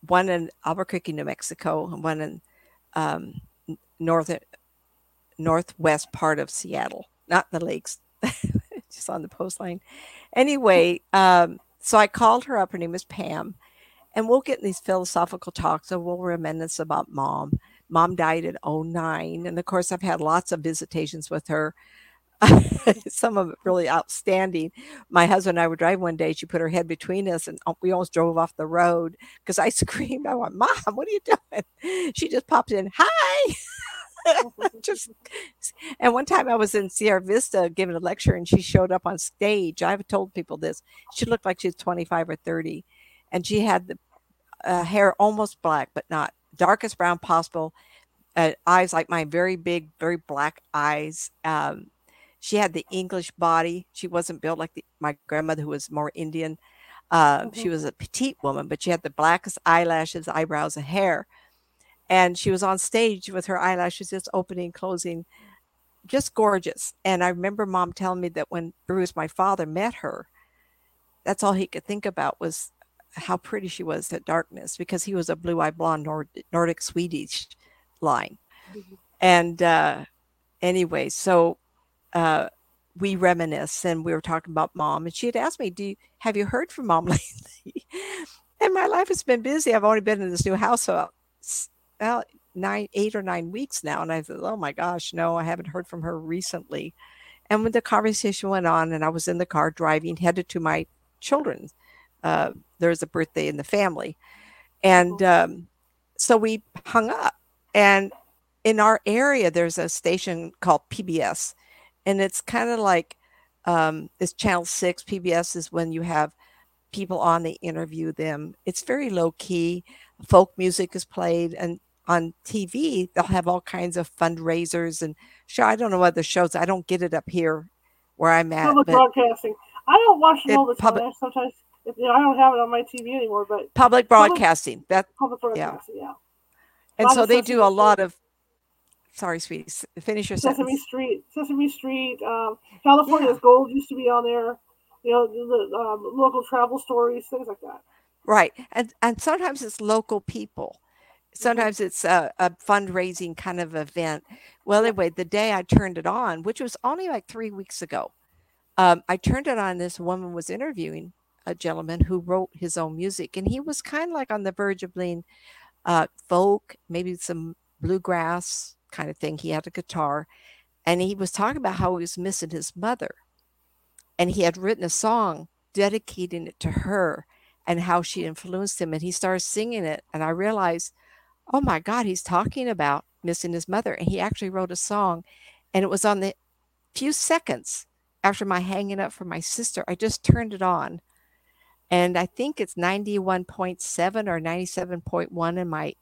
one in Albuquerque, New Mexico, and one in um, northwest part of Seattle, not the lakes, just on the coastline. Anyway, um, so I called her up. Her name is Pam, and we'll get in these philosophical talks. So we'll reminisce about mom. Mom died in 09. And of course, I've had lots of visitations with her. Some of it really outstanding. My husband and I were driving one day. She put her head between us, and uh, we almost drove off the road because I screamed. I went, "Mom, what are you doing?" She just popped in, "Hi." just and one time I was in Sierra Vista giving a lecture and she showed up on stage. I've told people this. She looked like she was 25 or 30 and she had the uh, hair almost black but not darkest brown possible. Uh, eyes like mine, very big, very black eyes. Um, she had the English body. She wasn't built like the, my grandmother, who was more Indian. Uh, She Mhm. was a petite woman, but she had the blackest eyelashes, eyebrows, and hair and she was on stage with her eyelashes just opening closing just gorgeous and i remember mom telling me that when bruce my father met her that's all he could think about was how pretty she was at darkness because he was a blue-eyed blonde Nord- nordic swedish line Mhm. and uh anyway so uh we reminisce and we were talking about mom and she had asked me do you have you heard from mom lately? And my life has been busy. I've only been in this new house about well nine eight or nine weeks now and i thought oh my gosh no i haven't heard from her recently. And when the conversation went on and i was in the car driving headed to my children uh, there's a birthday in the family. And um, so we hung up and in our area there's a station called pbs and it's kind of like um, it's channel 6 pbs is when you have people on they interview them it's very low key folk music is played and on tv they'll have all kinds of fundraisers and sure i don't know other shows i don't get it up here where i'm at Public broadcasting. I don't watch it all the time. public- Sometimes if, you know, I don't have it on my TV anymore, but public broadcasting that public broadcasting, yeah. and so they do a lot of sorry sweetie finish your Sesame sentence Street, Sesame Street, um, California's Yeah. Gold used to be on there. You know, the, um, local travel stories, things like that. right and and sometimes it's local people sometimes it's a, a fundraising kind of event well anyway the day i turned it on which was only like three weeks ago um, i turned it on this woman was interviewing a gentleman who wrote his own music and he was kind of like on the verge of being uh, folk maybe some bluegrass kind of thing he had a guitar and he was talking about how he was missing his mother and he had written a song dedicating it to her and how she influenced him and he started singing it and i realized oh my God, he's talking about missing his mother. And he actually wrote a song, and it was on the few seconds after my hanging up for my sister. I just turned it on. And I think it's 91.7 or 97.1 in my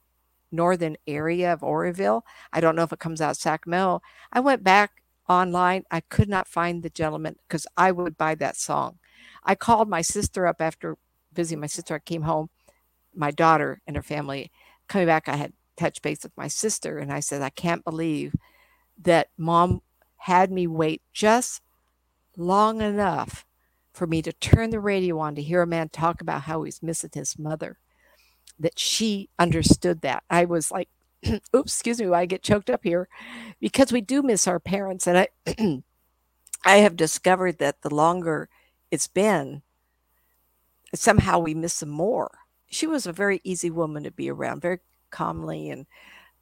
northern area of Oroville. I don't know if it comes out Sacramento. I went back online. I could not find the gentleman because I would buy that song. I called my sister up after visiting my sister. I came home, my daughter and her family. Coming back, I had touched base with my sister and I said, I can't believe that mom had me wait just long enough for me to turn the radio on to hear a man talk about how he's missing his mother that she understood that. I was like, oops, excuse me, I get choked up here because we do miss our parents. And I, I have discovered that the longer it's been, somehow we miss them more. She was a very easy woman to be around, very calmly and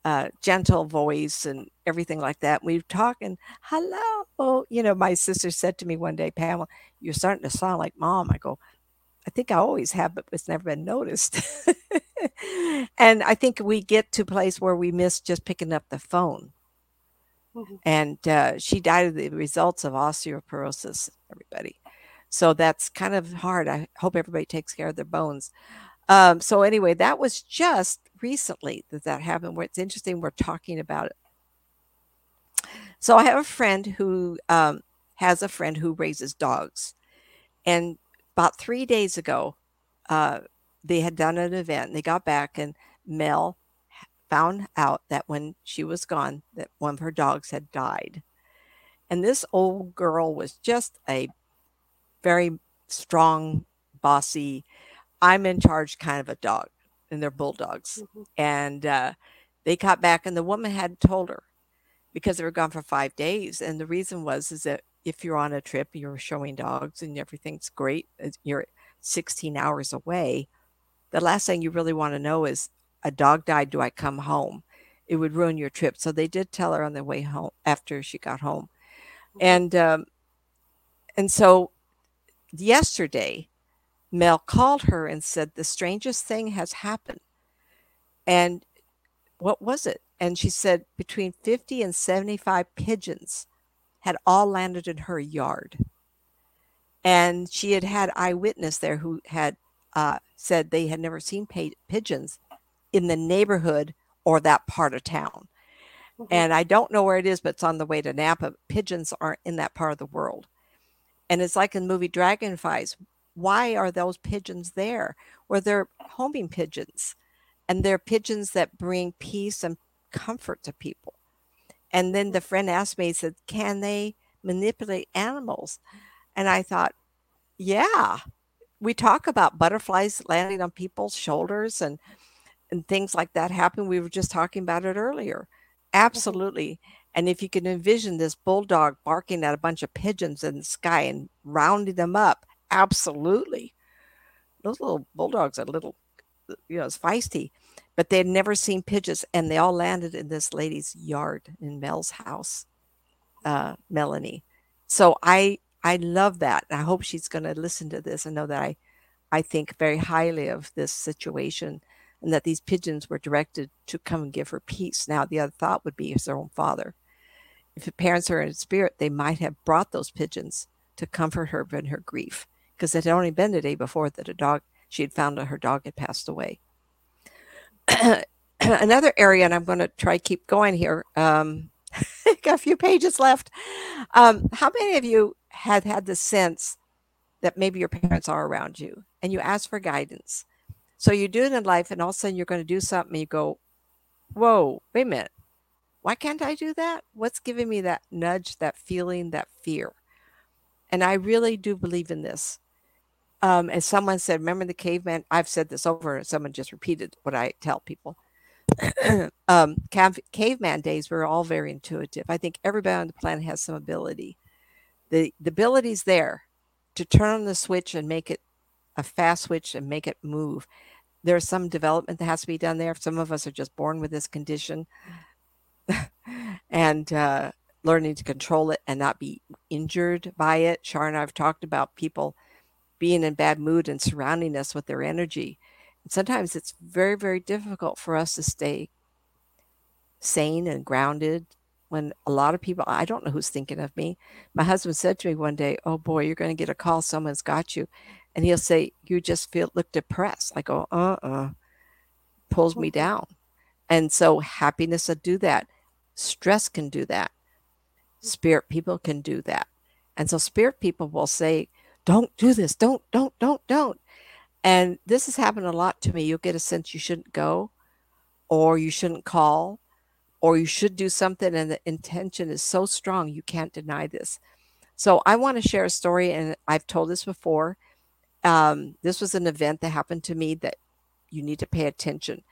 uh, gentle voice and everything like that. We talk and hello, you know, my sister said to me one day, Pamela, you're starting to sound like mom. I go, I think I always have, but it's never been noticed. and I think we get to a place where we miss just picking up the phone. Mm-hmm. And uh, she died of the results of osteoporosis, everybody. So that's kind of hard. I hope everybody takes care of their bones. Um, so anyway, that was just recently that that happened. Where it's interesting, we're talking about it. So I have a friend who um, has a friend who raises dogs, and about three days ago, uh, they had done an event and they got back and Mel found out that when she was gone that one of her dogs had died. And this old girl was just a very strong, bossy, I'm in charge kind of a dog. And they're bulldogs. Mm-hmm. And uh, they got back and the woman had told her because they were gone for five days. And the reason was is that if you're on a trip, you're showing dogs and everything's great, you're 16 hours away, the last thing you really want to know is a dog died, do I come home? It would ruin your trip. So they did tell her on the way home after she got home. Mm-hmm. And um, and so yesterday, Mel called her and said the strangest thing has happened. And what was it? And she said between 50 and 75 pigeons had all landed in her yard. And she had had eyewitness there who had uh, said they had never seen pigeons in the neighborhood or that part of town. Mm-hmm. And I don't know where it is, but it's on the way to Napa. Pigeons aren't in that part of the world. And it's like in the movie Dragonflies. Why are those pigeons there? Well, they're homing pigeons, and they're pigeons that bring peace and comfort to people. And then the friend asked me, he said, Can they manipulate animals? And I thought, Yeah. We talk about butterflies landing on people's shoulders and and things like that happen. We were just talking about it earlier. Mm-hmm. Absolutely. And if you can envision this bulldog barking at a bunch of pigeons in the sky and rounding them up, absolutely. Those little bulldogs are little, you know, it's feisty but they had never seen pigeons and they all landed in this lady's yard in Mel's house, uh, Melanie. So I I love that. I hope she's going to listen to this and know that I I think very highly of this situation and that these pigeons were directed to come and give her peace. Now the other thought would be their own father. If the parents are in spirit, they might have brought those pigeons to comfort her in her grief because it had only been the day before that a dog she had found out her dog had passed away. another area, and I'm going to try keep going here. Um, got a few pages left. Um, how many of you had had the sense that maybe your parents are around you and you ask for guidance? So you do it in life, and all of a sudden you're going to do something. You go, "Whoa, wait a minute! Why can't I do that? What's giving me that nudge, that feeling, that fear?" And I really do believe in this um, as someone said, remember the caveman? I've said this over, and someone just repeated what I tell people. um, cave, caveman days were all very intuitive. I think everybody on the planet has some ability. The the ability's there to turn on the switch and make it a fast switch and make it move. There's some development that has to be done there. Some of us are just born with this condition, and uh, learning to control it and not be injured by it. Char and I've talked about people being in bad mood and surrounding us with their energy. And sometimes it's very, very difficult for us to stay sane and grounded when a lot of people I don't know who's thinking of me. My husband said to me one day, "Oh boy, you're going to get a call someone's got you." And he'll say, "You just feel look depressed." I go, "Uh-uh." Pulls me mm-hmm. down. And so happiness will do that. Stress can do that. Spirit people can do that. And so spirit people will say, "Don't do this. Don't don't don't don't." And this has happened a lot to me. You'll get a sense you shouldn't go or you shouldn't call or you should do something and the intention is so strong you can't deny this so i want to share a story and i've told this before um, this was an event that happened to me that you need to pay attention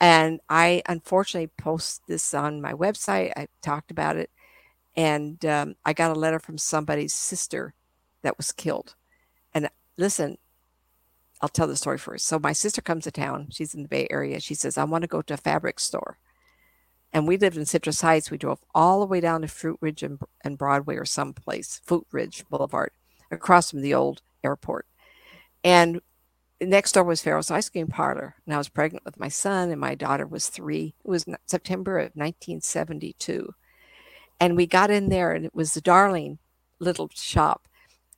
and i unfortunately post this on my website i talked about it and um, i got a letter from somebody's sister that was killed and listen i'll tell the story first so my sister comes to town she's in the bay area she says i want to go to a fabric store and we lived in Citrus Heights. We drove all the way down to Fruit Ridge and, and Broadway or someplace, Fruit Ridge Boulevard, across from the old airport. And next door was Farrell's Ice Cream Parlor. And I was pregnant with my son, and my daughter was three. It was September of 1972. And we got in there, and it was a darling little shop.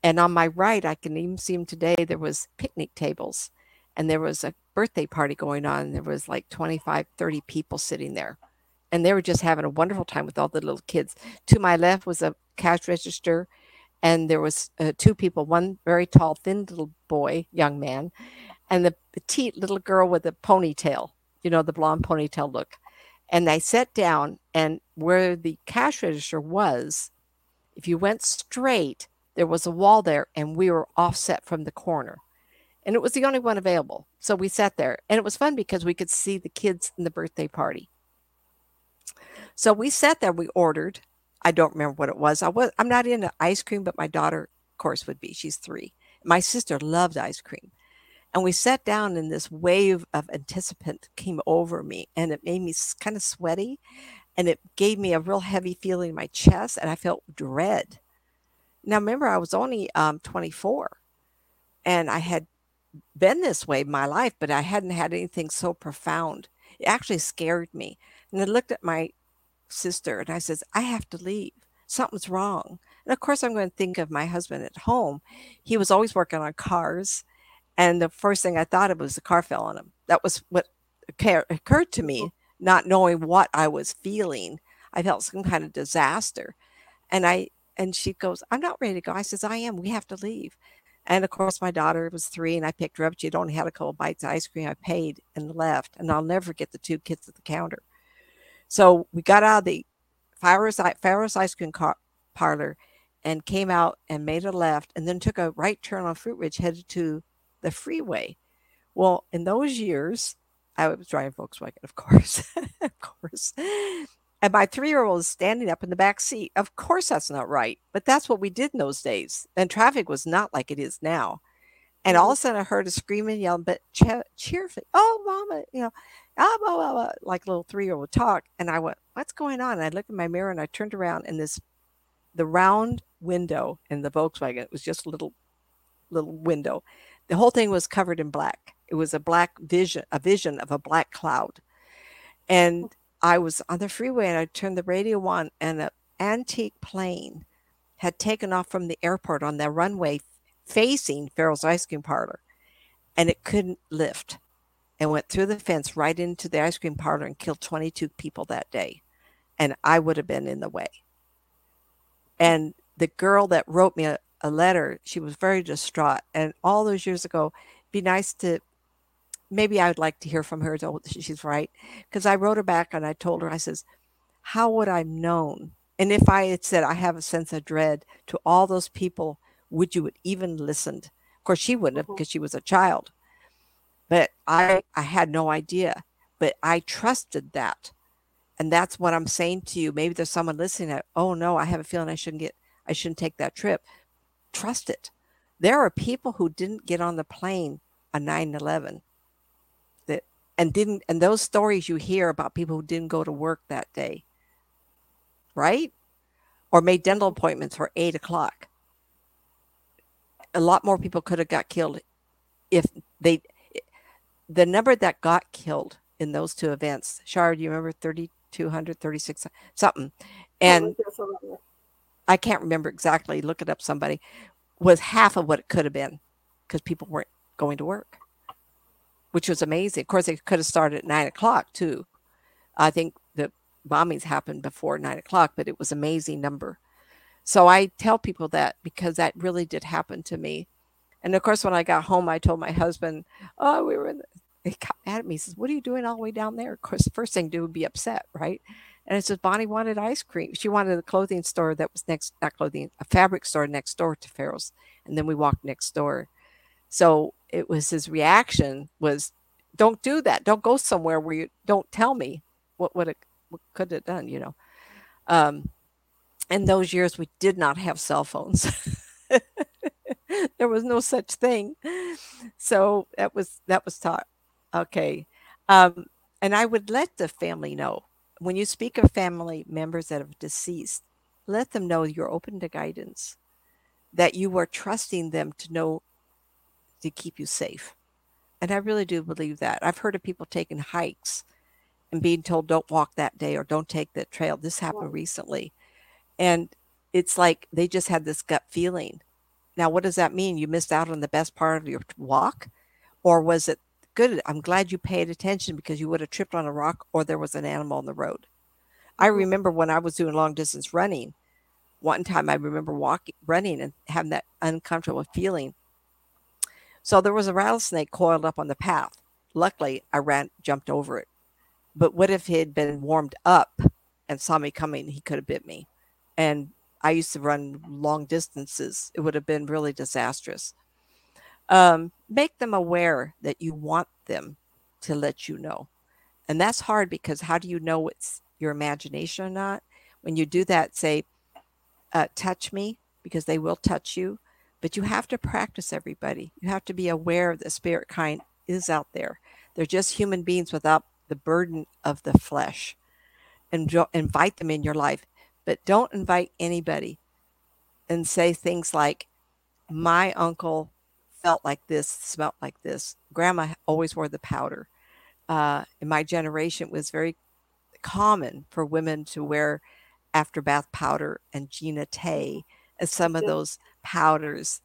And on my right, I can even see them today, there was picnic tables. And there was a birthday party going on. There was like 25, 30 people sitting there and they were just having a wonderful time with all the little kids. To my left was a cash register, and there was uh, two people. One very tall, thin little boy, young man, and the petite little girl with a ponytail. You know, the blonde ponytail look. And I sat down, and where the cash register was, if you went straight, there was a wall there, and we were offset from the corner. And it was the only one available. So we sat there, and it was fun because we could see the kids in the birthday party so we sat there, we ordered. I don't remember what it was. I was I'm not into ice cream, but my daughter, of course, would be. She's three. My sister loved ice cream. And we sat down and this wave of anticipant came over me and it made me kind of sweaty and it gave me a real heavy feeling in my chest and I felt dread. Now remember I was only um, 24 and I had been this way my life, but I hadn't had anything so profound. It actually scared me. And I looked at my sister and I says, I have to leave. Something's wrong. And of course, I'm going to think of my husband at home. He was always working on cars. And the first thing I thought of was the car fell on him. That was what occurred to me, not knowing what I was feeling. I felt some kind of disaster. And I, and she goes, I'm not ready to go. I says, I am. We have to leave. And of course, my daughter was three, and I picked her up. She'd only had a couple bites of ice cream. I paid and left. And I'll never forget the two kids at the counter. So we got out of the Farrell's, Farrell's ice cream car, parlor and came out and made a left and then took a right turn on Fruit Ridge, headed to the freeway. Well, in those years, I was driving Volkswagen, of course, of course. And my three year old is standing up in the back seat. Of course, that's not right, but that's what we did in those days. And traffic was not like it is now. And all of a mm-hmm. sudden, I heard a screaming, yelling, but cheerfully, "Oh, mama!" You know, ah, blah, blah, blah, like a little three year old talk. And I went, what's going on? And I looked in my mirror and I turned around and this, the round window in the Volkswagen, it was just a little, little window. The whole thing was covered in black. It was a black vision, a vision of a black cloud. And I was on the freeway and I turned the radio on and an antique plane had taken off from the airport on the runway facing Farrell's ice cream parlor and it couldn't lift and went through the fence right into the ice cream parlor and killed 22 people that day. And I would have been in the way. And the girl that wrote me a, a letter, she was very distraught. And all those years ago, be nice to maybe I would like to hear from her. As oh she's right. Because I wrote her back and I told her, I says, How would I have known? And if I had said I have a sense of dread to all those people, would you have even listened? Of course, she wouldn't have mm-hmm. because she was a child but I I had no idea, but I trusted that. And that's what I'm saying to you. Maybe there's someone listening that, oh no, I have a feeling I shouldn't get I shouldn't take that trip. Trust it. There are people who didn't get on the plane on 9-11 that and didn't and those stories you hear about people who didn't go to work that day. Right? Or made dental appointments for eight o'clock. A lot more people could have got killed if they the number that got killed in those two events, Shar, do you remember 30, 236 something. And I can't remember exactly, look it up somebody, was half of what it could have been because people weren't going to work, which was amazing. Of course, they could have started at nine o'clock too. I think the bombings happened before nine o'clock, but it was amazing number. So I tell people that because that really did happen to me. And of course, when I got home, I told my husband, "Oh, we were in." The, he got mad at me. He says, "What are you doing all the way down there?" Of course, the first thing to do would be upset, right? And it says Bonnie wanted ice cream. She wanted a clothing store that was next, not clothing, a fabric store next door to Farrell's. And then we walked next door. So it was his reaction was, "Don't do that. Don't go somewhere where you don't tell me what what it what could have done." You know. Um, in those years, we did not have cell phones. there was no such thing. So that was that was taught. Okay. Um, and I would let the family know when you speak of family members that have deceased, let them know you're open to guidance, that you are trusting them to know to keep you safe. And I really do believe that. I've heard of people taking hikes and being told don't walk that day or don't take that trail. This happened recently. And it's like they just had this gut feeling. Now, what does that mean? You missed out on the best part of your walk? Or was it good. I'm glad you paid attention because you would have tripped on a rock or there was an animal on the road. I mm-hmm. remember when I was doing long distance running, one time I remember walking, running and having that uncomfortable feeling. So there was a rattlesnake coiled up on the path. Luckily, I ran, jumped over it. But what if he had been warmed up and saw me coming? He could have bit me. And I used to run long distances. It would have been really disastrous. Um, make them aware that you want them to let you know. And that's hard because how do you know it's your imagination or not? When you do that, say, uh, touch me, because they will touch you. But you have to practice everybody. You have to be aware the spirit kind is out there. They're just human beings without the burden of the flesh. And invite them in your life, but don't invite anybody and say things like, My uncle felt like this, smelt like this. Grandma always wore the powder. Uh, in my generation, it was very common for women to wear after bath powder and Jean Naté as some of those powders.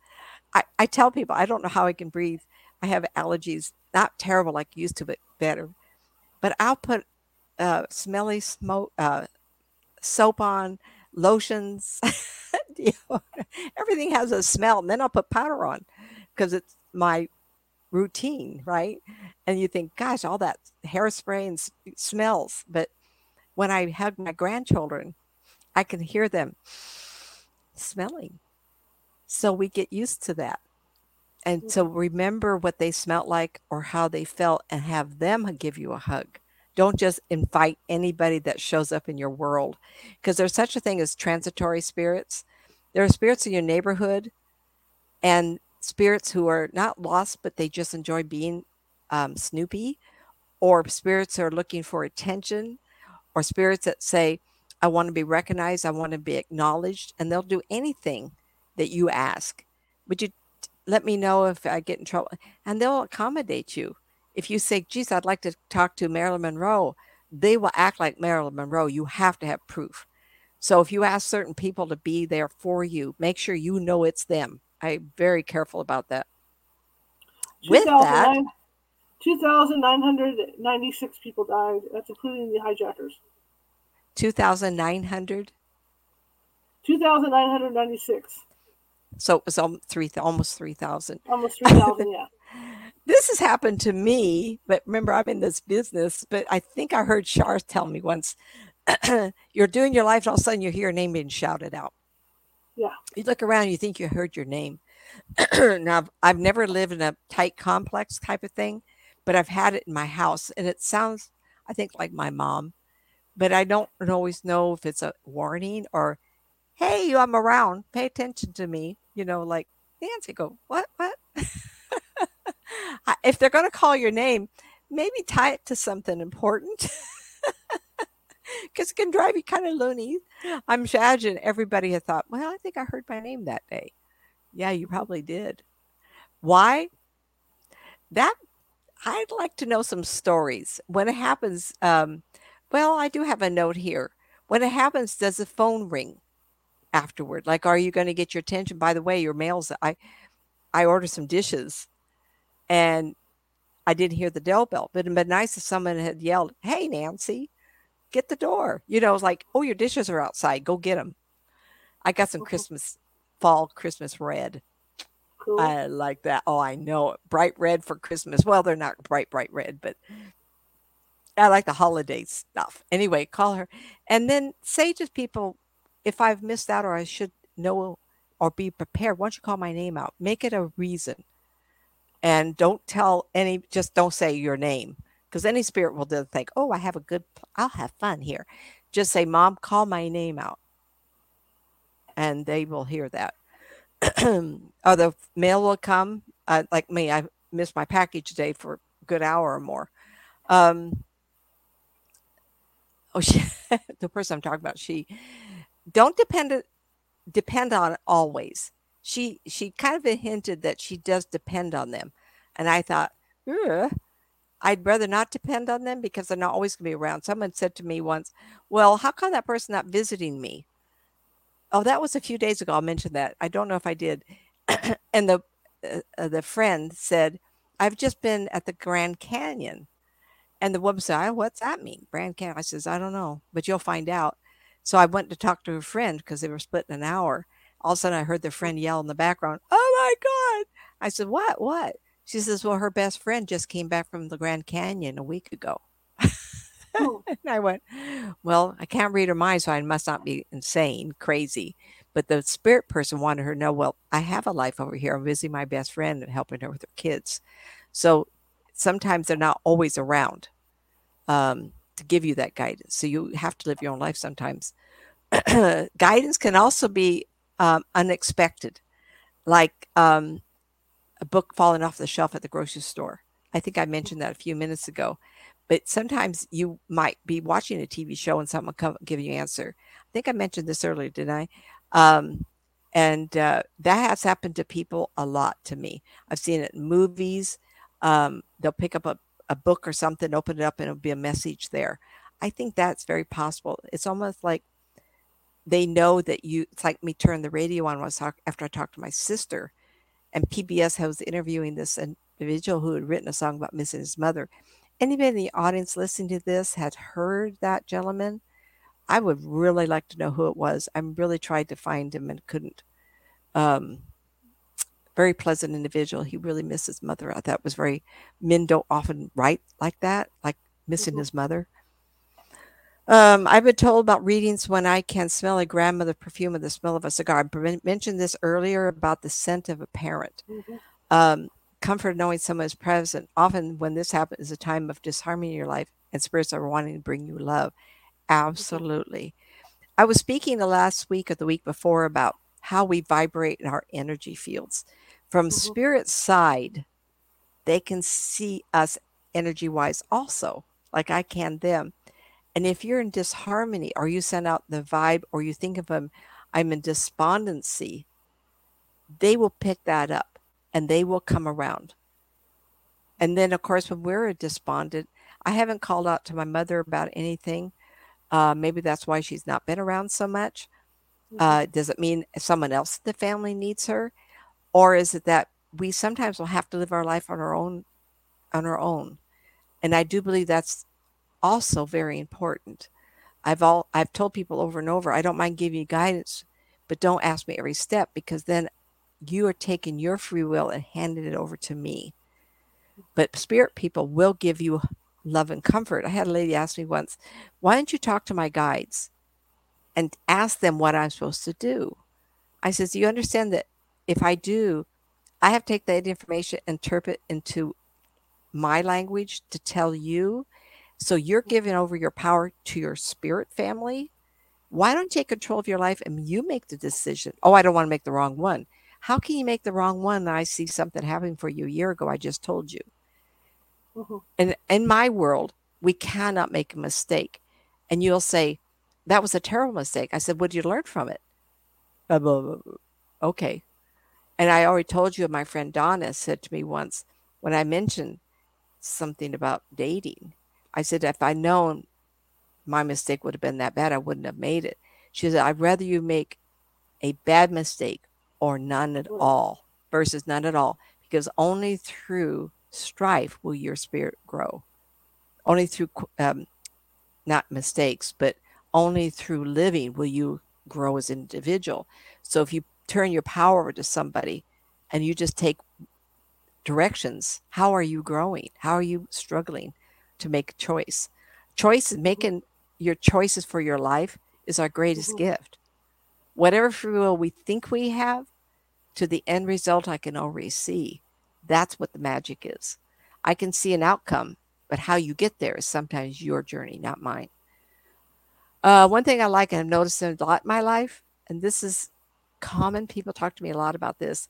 I, I tell people I don't know how I can breathe. I have allergies, not terrible like used to, but better. But I'll put uh, smelly smoke uh, soap on, lotions. Everything has a smell, and then I'll put powder on because it's my routine, right? And you think, gosh, all that hairspray and smells. But when I hug my grandchildren, I can hear them smelling. So we get used to that. And so remember what they smelt like or how they felt and have them give you a hug. Don't just invite anybody that shows up in your world because there's such a thing as transitory spirits. There are spirits in your neighborhood and spirits who are not lost, but they just enjoy being um, snoopy, or spirits are looking for attention, or spirits that say, I want to be recognized, I want to be acknowledged, and they'll do anything that you ask. Would you let me know if I get in trouble? And they'll accommodate you. If you say, geez, I'd like to talk to Marilyn Monroe, they will act like Marilyn Monroe. You have to have proof. So if you ask certain people to be there for you, make sure you know it's them. I'm very careful about that. With that, 2,996 people died. That's including the hijackers. 2,900? 2,996. So it was almost 3, almost 3,000. Almost 3,000, yeah. this has happened to me, but remember, I'm in this business. But I think I heard Shar tell me once you're doing your life, and all of a sudden you hear your name being shouted out. Yeah. You look around, you think you heard your name. now, I've never lived in a tight complex type of thing, but I've had it in my house, and it sounds, I think, like my mom. But I don't always know if it's a warning or, "Hey, I'm around. Pay attention to me." You know, like Nancy, go what, what? if they're going to call your name, maybe tie it to something important. because it can drive you kind of loony. I'm imagine everybody had thought, well, I think I heard my name that day. Yeah, you probably did. Why? That I'd like to know some stories when it happens. Um, well, I do have a note here. When it happens, does the phone ring afterward? Like, are you going to get your attention? By the way, your mail's I I ordered some dishes and I didn't hear the doorbell, but it'd been nice if someone had yelled, Hey, Nancy, get the door. You know, it's like, Oh, your dishes are outside. Go get them. I got some mm-hmm. Christmas, fall Christmas red. Cool. I like that. Oh, I know it. Bright red for Christmas. Well, they're not bright, bright red, but I like the holiday stuff. Anyway, call her and then say to people, if I've missed out or I should know or be prepared, why don't you call my name out? Make it a reason. And don't tell any, just don't say your name because any spirit will think, oh, I have a good, I'll have fun here. Just say, Mom, call my name out. And they will hear that. or the mail will come. Uh, like me, I missed my package today for a good hour or more. Um, oh, she, the person I'm talking about, she don't depend depend on always. She she kind of hinted that she does depend on them, and I thought, I'd rather not depend on them because they're not always going to be around. Someone said to me once, "Well, how come that person not visiting me?" Oh, that was a few days ago. I'll mention that. I don't know if I did. and the uh, the friend said, "I've just been at the Grand Canyon." And the woman said, What's that mean? Grand Canyon. I says, I don't know, but you'll find out. So I went to talk to her friend because they were splitting an hour. All of a sudden, I heard the friend yell in the background, Oh my God. I said, What? What? She says, Well, her best friend just came back from the Grand Canyon a week ago. Oh. and I went, Well, I can't read her mind, so I must not be insane, crazy. But the spirit person wanted her to know, Well, I have a life over here. I'm visiting my best friend and helping her with her kids. So sometimes they're not always around um, to give you that guidance. So you have to live your own life sometimes. guidance can also be um, unexpected, like um, a book falling off the shelf at the grocery store. I think I mentioned that a few minutes ago. But sometimes you might be watching a TV show and someone come give you an answer. I think I mentioned this earlier, didn't I? Um, and uh, that has happened to people a lot to me. I've seen it in movies. Um, they'll pick up a a book or something, open it up, and it'll be a message there. I think that's very possible. It's almost like they know that you. It's like me turn the radio on I talk, after I talked to my sister, and PBS was interviewing this individual who had written a song about missing his mother. Anybody in the audience listening to this had heard that gentleman? I would really like to know who it was. I'm really tried to find him and couldn't. Um, very pleasant individual. He really missed his mother. I thought was very men don't often write like that, like missing mm-hmm. his mother. Um, I've been told about readings when I can smell a grandmother perfume or the smell of a cigar. I mentioned this earlier about the scent of a parent. Mm-hmm. Um, comfort knowing someone is present. Often, when this happens, is a time of disharmony in your life, and spirits are wanting to bring you love. Mm-hmm. Absolutely. I was speaking the last week or the week before about how we vibrate in our energy fields. From mm-hmm. spirit side, they can see us energy wise also, like I can them. And if you're in disharmony or you send out the vibe or you think of them, I'm in despondency, they will pick that up and they will come around. And then, of course, when we're despondent, I haven't called out to my mother about anything. Uh, maybe that's why she's not been around so much. Mm-hmm. Uh, does it mean someone else in the family needs her? Or is it that we sometimes will have to live our life on our own on our own. And i do believe that's also very important. I've all i've told people over and over i don't mind giving you guidance but don't ask me every step because then you are taking your free will and handing it over to me. But spirit people will give you love and comfort. I had a lady ask me once why don't you talk to my guides and ask them what i'm supposed to do? I says do you understand that if I do, I have to take that information, interpret into my language to tell you. So you're giving over your power to your spirit family. Why don't you take control of your life and you make the decision? Oh, I don't want to make the wrong one. How can you make the wrong one? I see something happening for you a year ago. I just told you. Mm-hmm. And in my world, we cannot make a mistake. And you'll say, that was a terrible mistake. I said, what did you learn from it? Okay. And I already told you, my friend Donna said to me once when I mentioned something about dating, I said, if I'd known my mistake would have been that bad. I wouldn't have made it. She said, I'd rather you make a bad mistake or none at all versus none at all, because only through strife will your spirit grow. Only through, um, not mistakes, but only through living will you grow as an individual. So if you turn your power over to somebody and you just take directions, how are you growing? How are you struggling to make a choice? Choice is making your choices for your life is our greatest mm-hmm. gift. Whatever free will we think we have, to the end result, I can already see. That's what the magic is. I can see an outcome, but how you get there is sometimes your journey, not mine. Uh, one thing I like and I've noticed a lot in my life, and this is common. People talk to me a lot about this.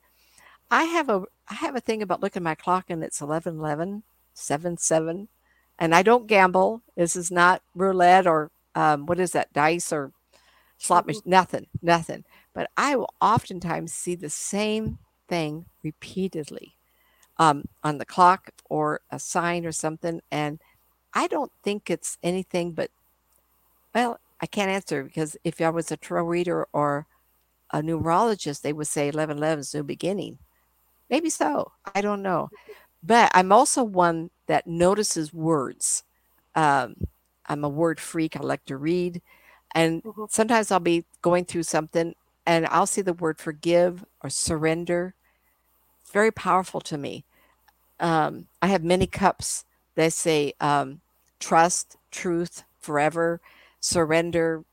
I have a I have a thing about looking at my clock and it's 11 11, 7 7. And I don't gamble. This is not roulette or um, what is that, dice or slot machine, nothing, nothing. But I will oftentimes see the same thing repeatedly um, on the clock or a sign or something. And I don't think it's anything but, well, I can't answer because if I was a tarot reader or a numerologist, they would say 11 11 is new beginning. Maybe so. I don't know. But I'm also one that notices words. Um, I'm a word freak. I like to read. And mm-hmm. sometimes I'll be going through something and I'll see the word forgive or surrender. It's very powerful to me. Um, I have many cups that say um, trust, truth, forever, surrender,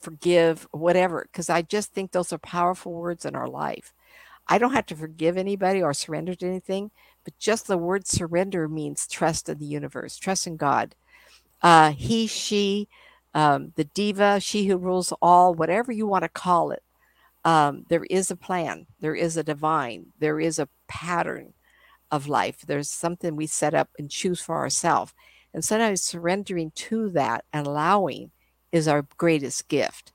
forgive, whatever, because I just think those are powerful words in our life. I don't have to forgive anybody or surrender to anything, but just the word surrender means trust in the universe, trust in God. Uh, he, she, um, the diva, she who rules all, whatever you want to call it, um, there is a plan, there is a divine, there is a pattern of life. There's something we set up and choose for ourselves. And sometimes surrendering to that and allowing is our greatest gift.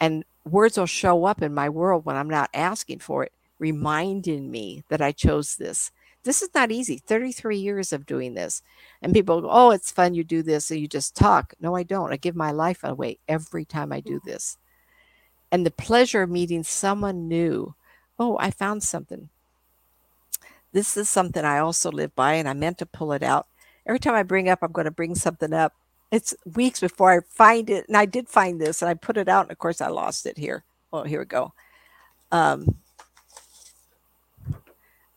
And words will show up in my world when I'm not asking for it, reminding me that I chose this. This is not easy. 33 years of doing this. And people go, oh, it's fun. You do this and you just talk. No, I don't. I give my life away every time I do mm. this. And the pleasure of meeting someone new. Oh, I found something. This is something I also live by, and I meant to pull it out. Every time I bring up, I'm going to bring something up it's weeks before I find it, and I did find this, and I put it out, and of course I lost it here. Oh, here we go. Um,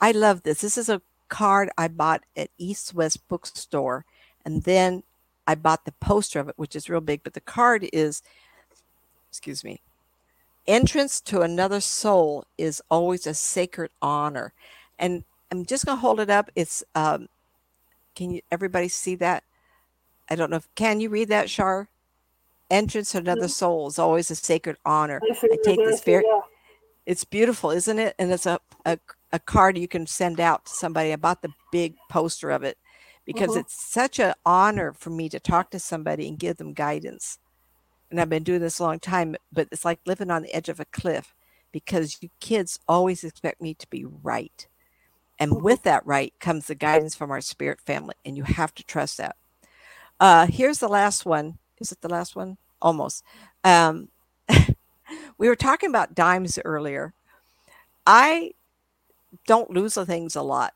I love this. This is a card I bought at East West Bookstore, and then I bought the poster of it, which is real big. But the card is, excuse me, entrance to another soul is always a sacred honor, and I'm just gonna hold it up. It's um, can you everybody see that? I don't know if can you read that, Shar? Entrance to another soul is always a sacred honor. I take this very. It's beautiful, isn't it? And it's a, a a card you can send out to somebody. I bought the big poster of it because mm-hmm. it's such an honor for me to talk to somebody and give them guidance. And I've been doing this a long time, but it's like living on the edge of a cliff because you kids always expect me to be right. And mm-hmm. with that right comes the guidance from our spirit family, and you have to trust that. Uh, here's the last one. Is it the last one? Almost. Um, we were talking about dimes earlier. I don't lose the things a lot,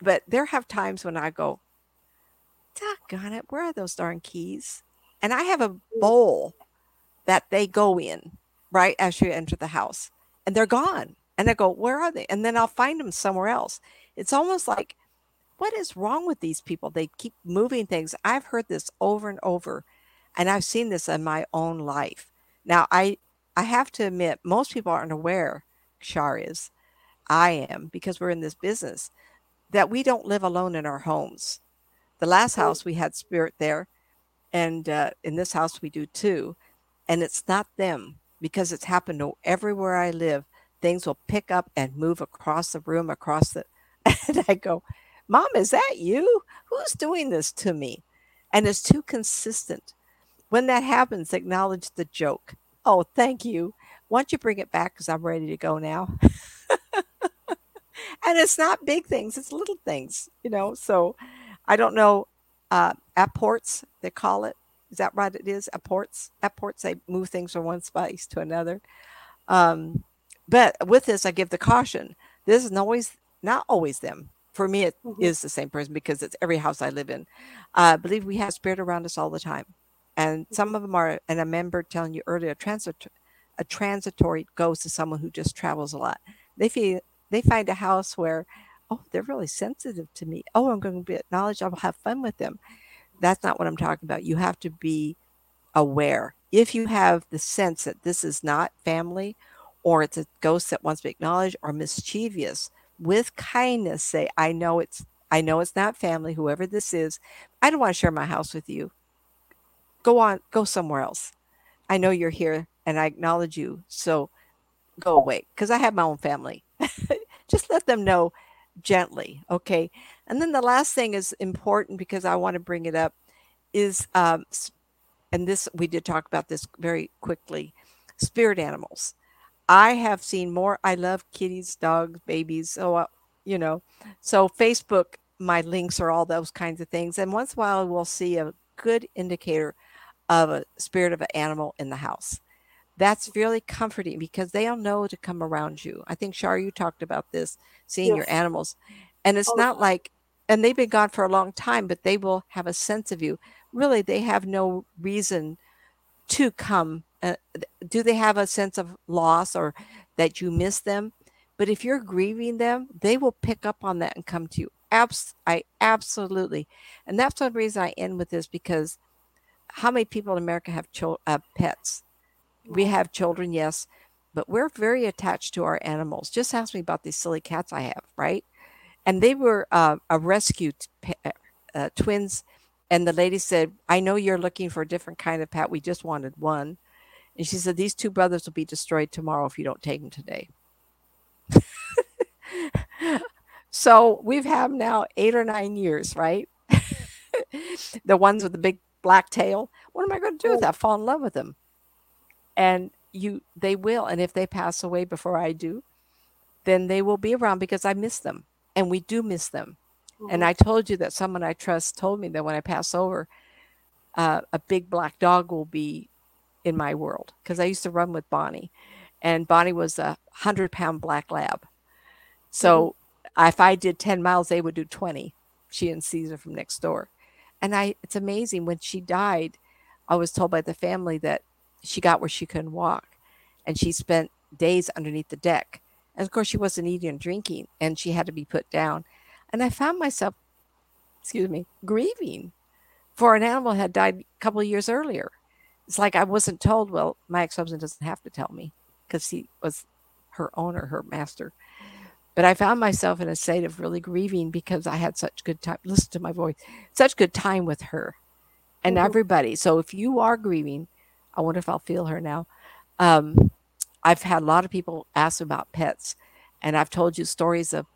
but there have times when I go, doggone it, where are those darn keys? And I have a bowl that they go in right as you enter the house, and they're gone. And I go, where are they? And then I'll find them somewhere else. It's almost like what is wrong with these people? They keep moving things. I've heard this over and over, and I've seen this in my own life. Now, I I have to admit, most people aren't aware, Shar is, I am, because we're in this business, that we don't live alone in our homes. The last house we had spirit there, and uh, in this house we do too. And it's not them because it's happened to everywhere I live. Things will pick up and move across the room, across the, and I go, Mom, is that you? Who's doing this to me? And it's too consistent. When that happens, acknowledge the joke. Oh, thank you. Why don't you bring it back? Because I'm ready to go now. and it's not big things, it's little things, you know. So I don't know, uh, apports, they call it. Is that right? It is apports. Apports. They move things from one space to another. Um, but with this, I give the caution. This is always not always them. For me, it Mhm. is the same person because it's every house I live in. Uh, I believe we have spirit around us all the time, and some of them are. And I remember telling you earlier, transit, a transitory ghost is someone who just travels a lot. They feel they find a house where, oh, they're really sensitive to me. Oh, I'm going to be acknowledged. I'll have fun with them. That's not what I'm talking about. You have to be aware. If you have the sense that this is not family or it's a ghost that wants to be acknowledged or mischievous, with kindness say, I know it's I know it's not family, whoever this is. I don't want to share my house with you. Go on, go somewhere else. I know you're here and I acknowledge you. So go away because I have my own family. Just let them know gently. Okay. And then the last thing is important because I want to bring it up is, um, and this, we did talk about this very quickly spirit animals. I have seen more. I love kitties, dogs, babies. So, uh, you know, so Facebook, my links are all those kinds of things. And once in a while, we'll see a good indicator of a spirit of an animal in the house. That's really comforting because they'll know to come around you. I think Shar, you talked about this, seeing your animals, and it's the not like, and they've been gone for a long time, but they will have a sense of you. Really, they have no reason to come. Uh, do they have a sense of loss or that you miss them? But if you're grieving them, they will pick up on that and come to you. Abs- I absolutely, and that's one reason I end with this because how many people in America have chil- uh, pets? We have children, yes, but we're very attached to our animals. Just ask me about these silly cats I have, right? And they were uh, a rescue t- uh, twins. And the lady said, I know you're looking for a different kind of pet. We just wanted one. And she said, These two brothers will be destroyed tomorrow if you don't take them today. so we've had now eight or nine years, right? the ones with the big black tail. What am I going to do with that? Fall in love with them. And you, they will. And if they pass away before I do, then they will be around because I miss them. And we do miss them. And Mhm. I told you that someone I trust told me that when I pass over, uh, a big black dog will be in my world because I used to run with Bonnie, and Bonnie was a hundred pound black lab. So mm-hmm. if I did ten miles, they would do twenty. She and Caesar from next door, and I. It's amazing when she died. I was told by the family that she got where she couldn't walk, and she spent days underneath the deck. And of course, she wasn't eating and drinking, and she had to be put down. And I found myself, excuse me, grieving for an animal had died a couple of years earlier. It's like I wasn't told. Well, my ex-husband doesn't have to tell me because he was her owner, her master. But I found myself in a state of really grieving because I had such good time. Listen to my voice, such good time with her and Mhm. everybody. So if you are grieving, I wonder if I'll feel her now. Um, I've had a lot of people ask about pets, and I've told you stories of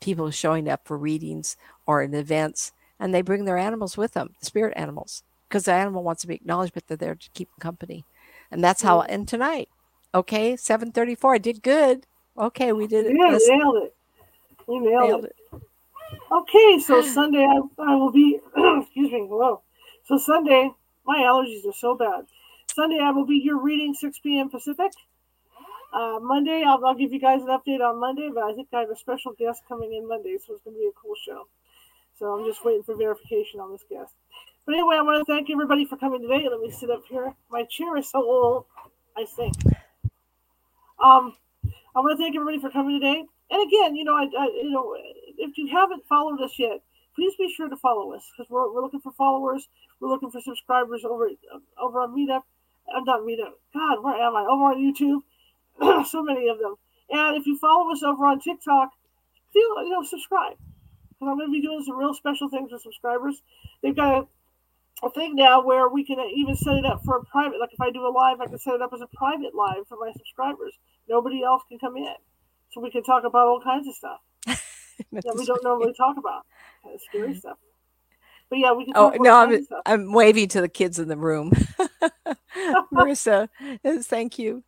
people showing up for readings or in events, and they bring their animals with them, spirit animals, because the animal wants to be acknowledged, but they're there to keep company. And that's how I end tonight. Okay, 734. I did good. Okay, we did it. Yeah, nailed it. We nailed, nailed it. it. Okay, so Sunday I, I will be. excuse me. Whoa. So Sunday, my allergies are so bad. Sunday I will be here reading 6 p.m. Pacific. Uh, Monday I'll, I'll give you guys an update on Monday, but I think I have a special guest coming in Monday, so it's going to be a cool show. So I'm just waiting for verification on this guest. But anyway, I want to thank everybody for coming today. Let me sit up here. My chair is so old, I think. Um, I want to thank everybody for coming today. And again, you know, I, I you know, if you haven't followed us yet, please be sure to follow us because we're, we're looking for followers. We're looking for subscribers over over on Meetup. I'm not Meetup. God, where am I? Over on YouTube. so many of them. And if you follow us over on TikTok, feel you know subscribe because I'm going to be doing some real special things with subscribers. They've got a, a thing now where we can even set it up for a private. Like if I do a live, I can set it up as a private live for my subscribers. Nobody else can come in, so we can talk about all kinds of stuff that we don't normally talk about. Kind of scary stuff. But yeah, we can. Oh no, I'm. I'm waving to the kids in the room. Marissa, uh, thank you.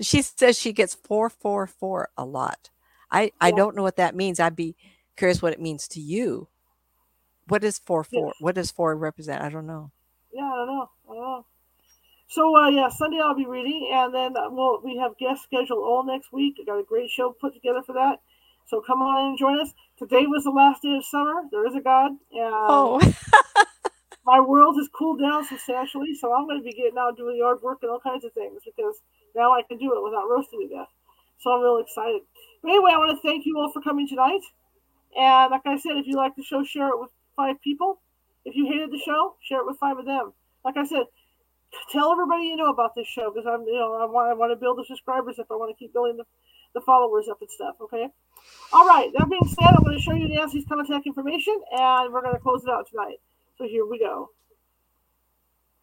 She says she gets four four four a lot. I I don't know what that means. I'd be curious what it means to you. What is four four? What does four represent? I don't know. Yeah, I don't know. I don't know. So uh, yeah, Sunday I'll be reading, and then uh, we'll we have guests scheduled all next week. I got a great show put together for that. So come on and join us. Today was the last day of summer. There is a God, and Oh, my world has cooled down substantially. So I'm going to be getting out doing yard work and all kinds of things because now I can do it without roasting to death. So I'm real excited. But anyway, I want to thank you all for coming tonight. And like I said, if you like the show, share it with five people. If you hated the show, share it with five of them. Like I said, tell everybody you know about this show because I'm, you know, I want, I want to build the subscribers if I want to keep building the, the followers up and stuff. Okay. All right. That being said, I'm going to show you Nancy's contact information, and we're going to close it out tonight. So here we go.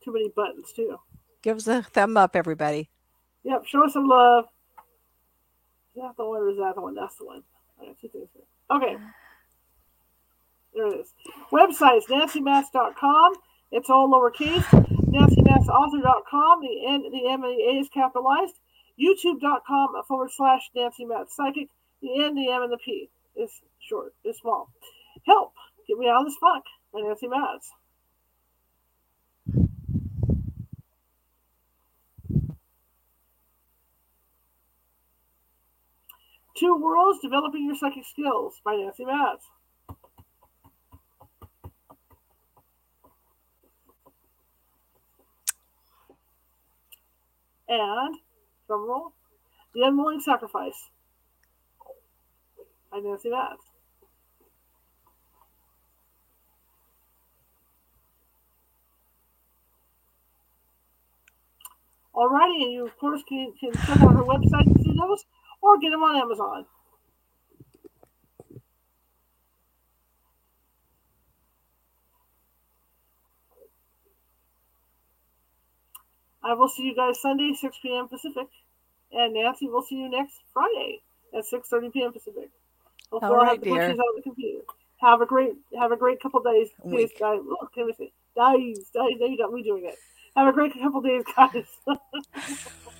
Too many buttons too. give us a thumb up, everybody. Yep. Show us some love. Is that the one or is that the one? That's the one. I got two things here. Okay. There it is. Websites, nancymatz.com. It's all lowercase. NancyMatzAuthor.com. The N, the M, and the A is capitalized. YouTube.com forward slash Nancy Matz Psychic. The N, the M, and the P is short, is small. Help. Get me out of this funk by Nancy Matz. Two Worlds Developing Your Psychic Skills by Nancy Matz. And, drum roll, The Unwilling Sacrifice by Nancy Matz. Alrighty, and you of course can, can check out her website to see those, or get them on Amazon. I will see you guys Sunday, 6 p.m. Pacific. And Nancy, we'll see you next Friday at 6.30 p.m. Pacific. Hopefully All I'll have the dear. on the computer. Have a great have a great couple days. days guys. Look. Days, days, there you got me doing it. Have a great couple days, guys.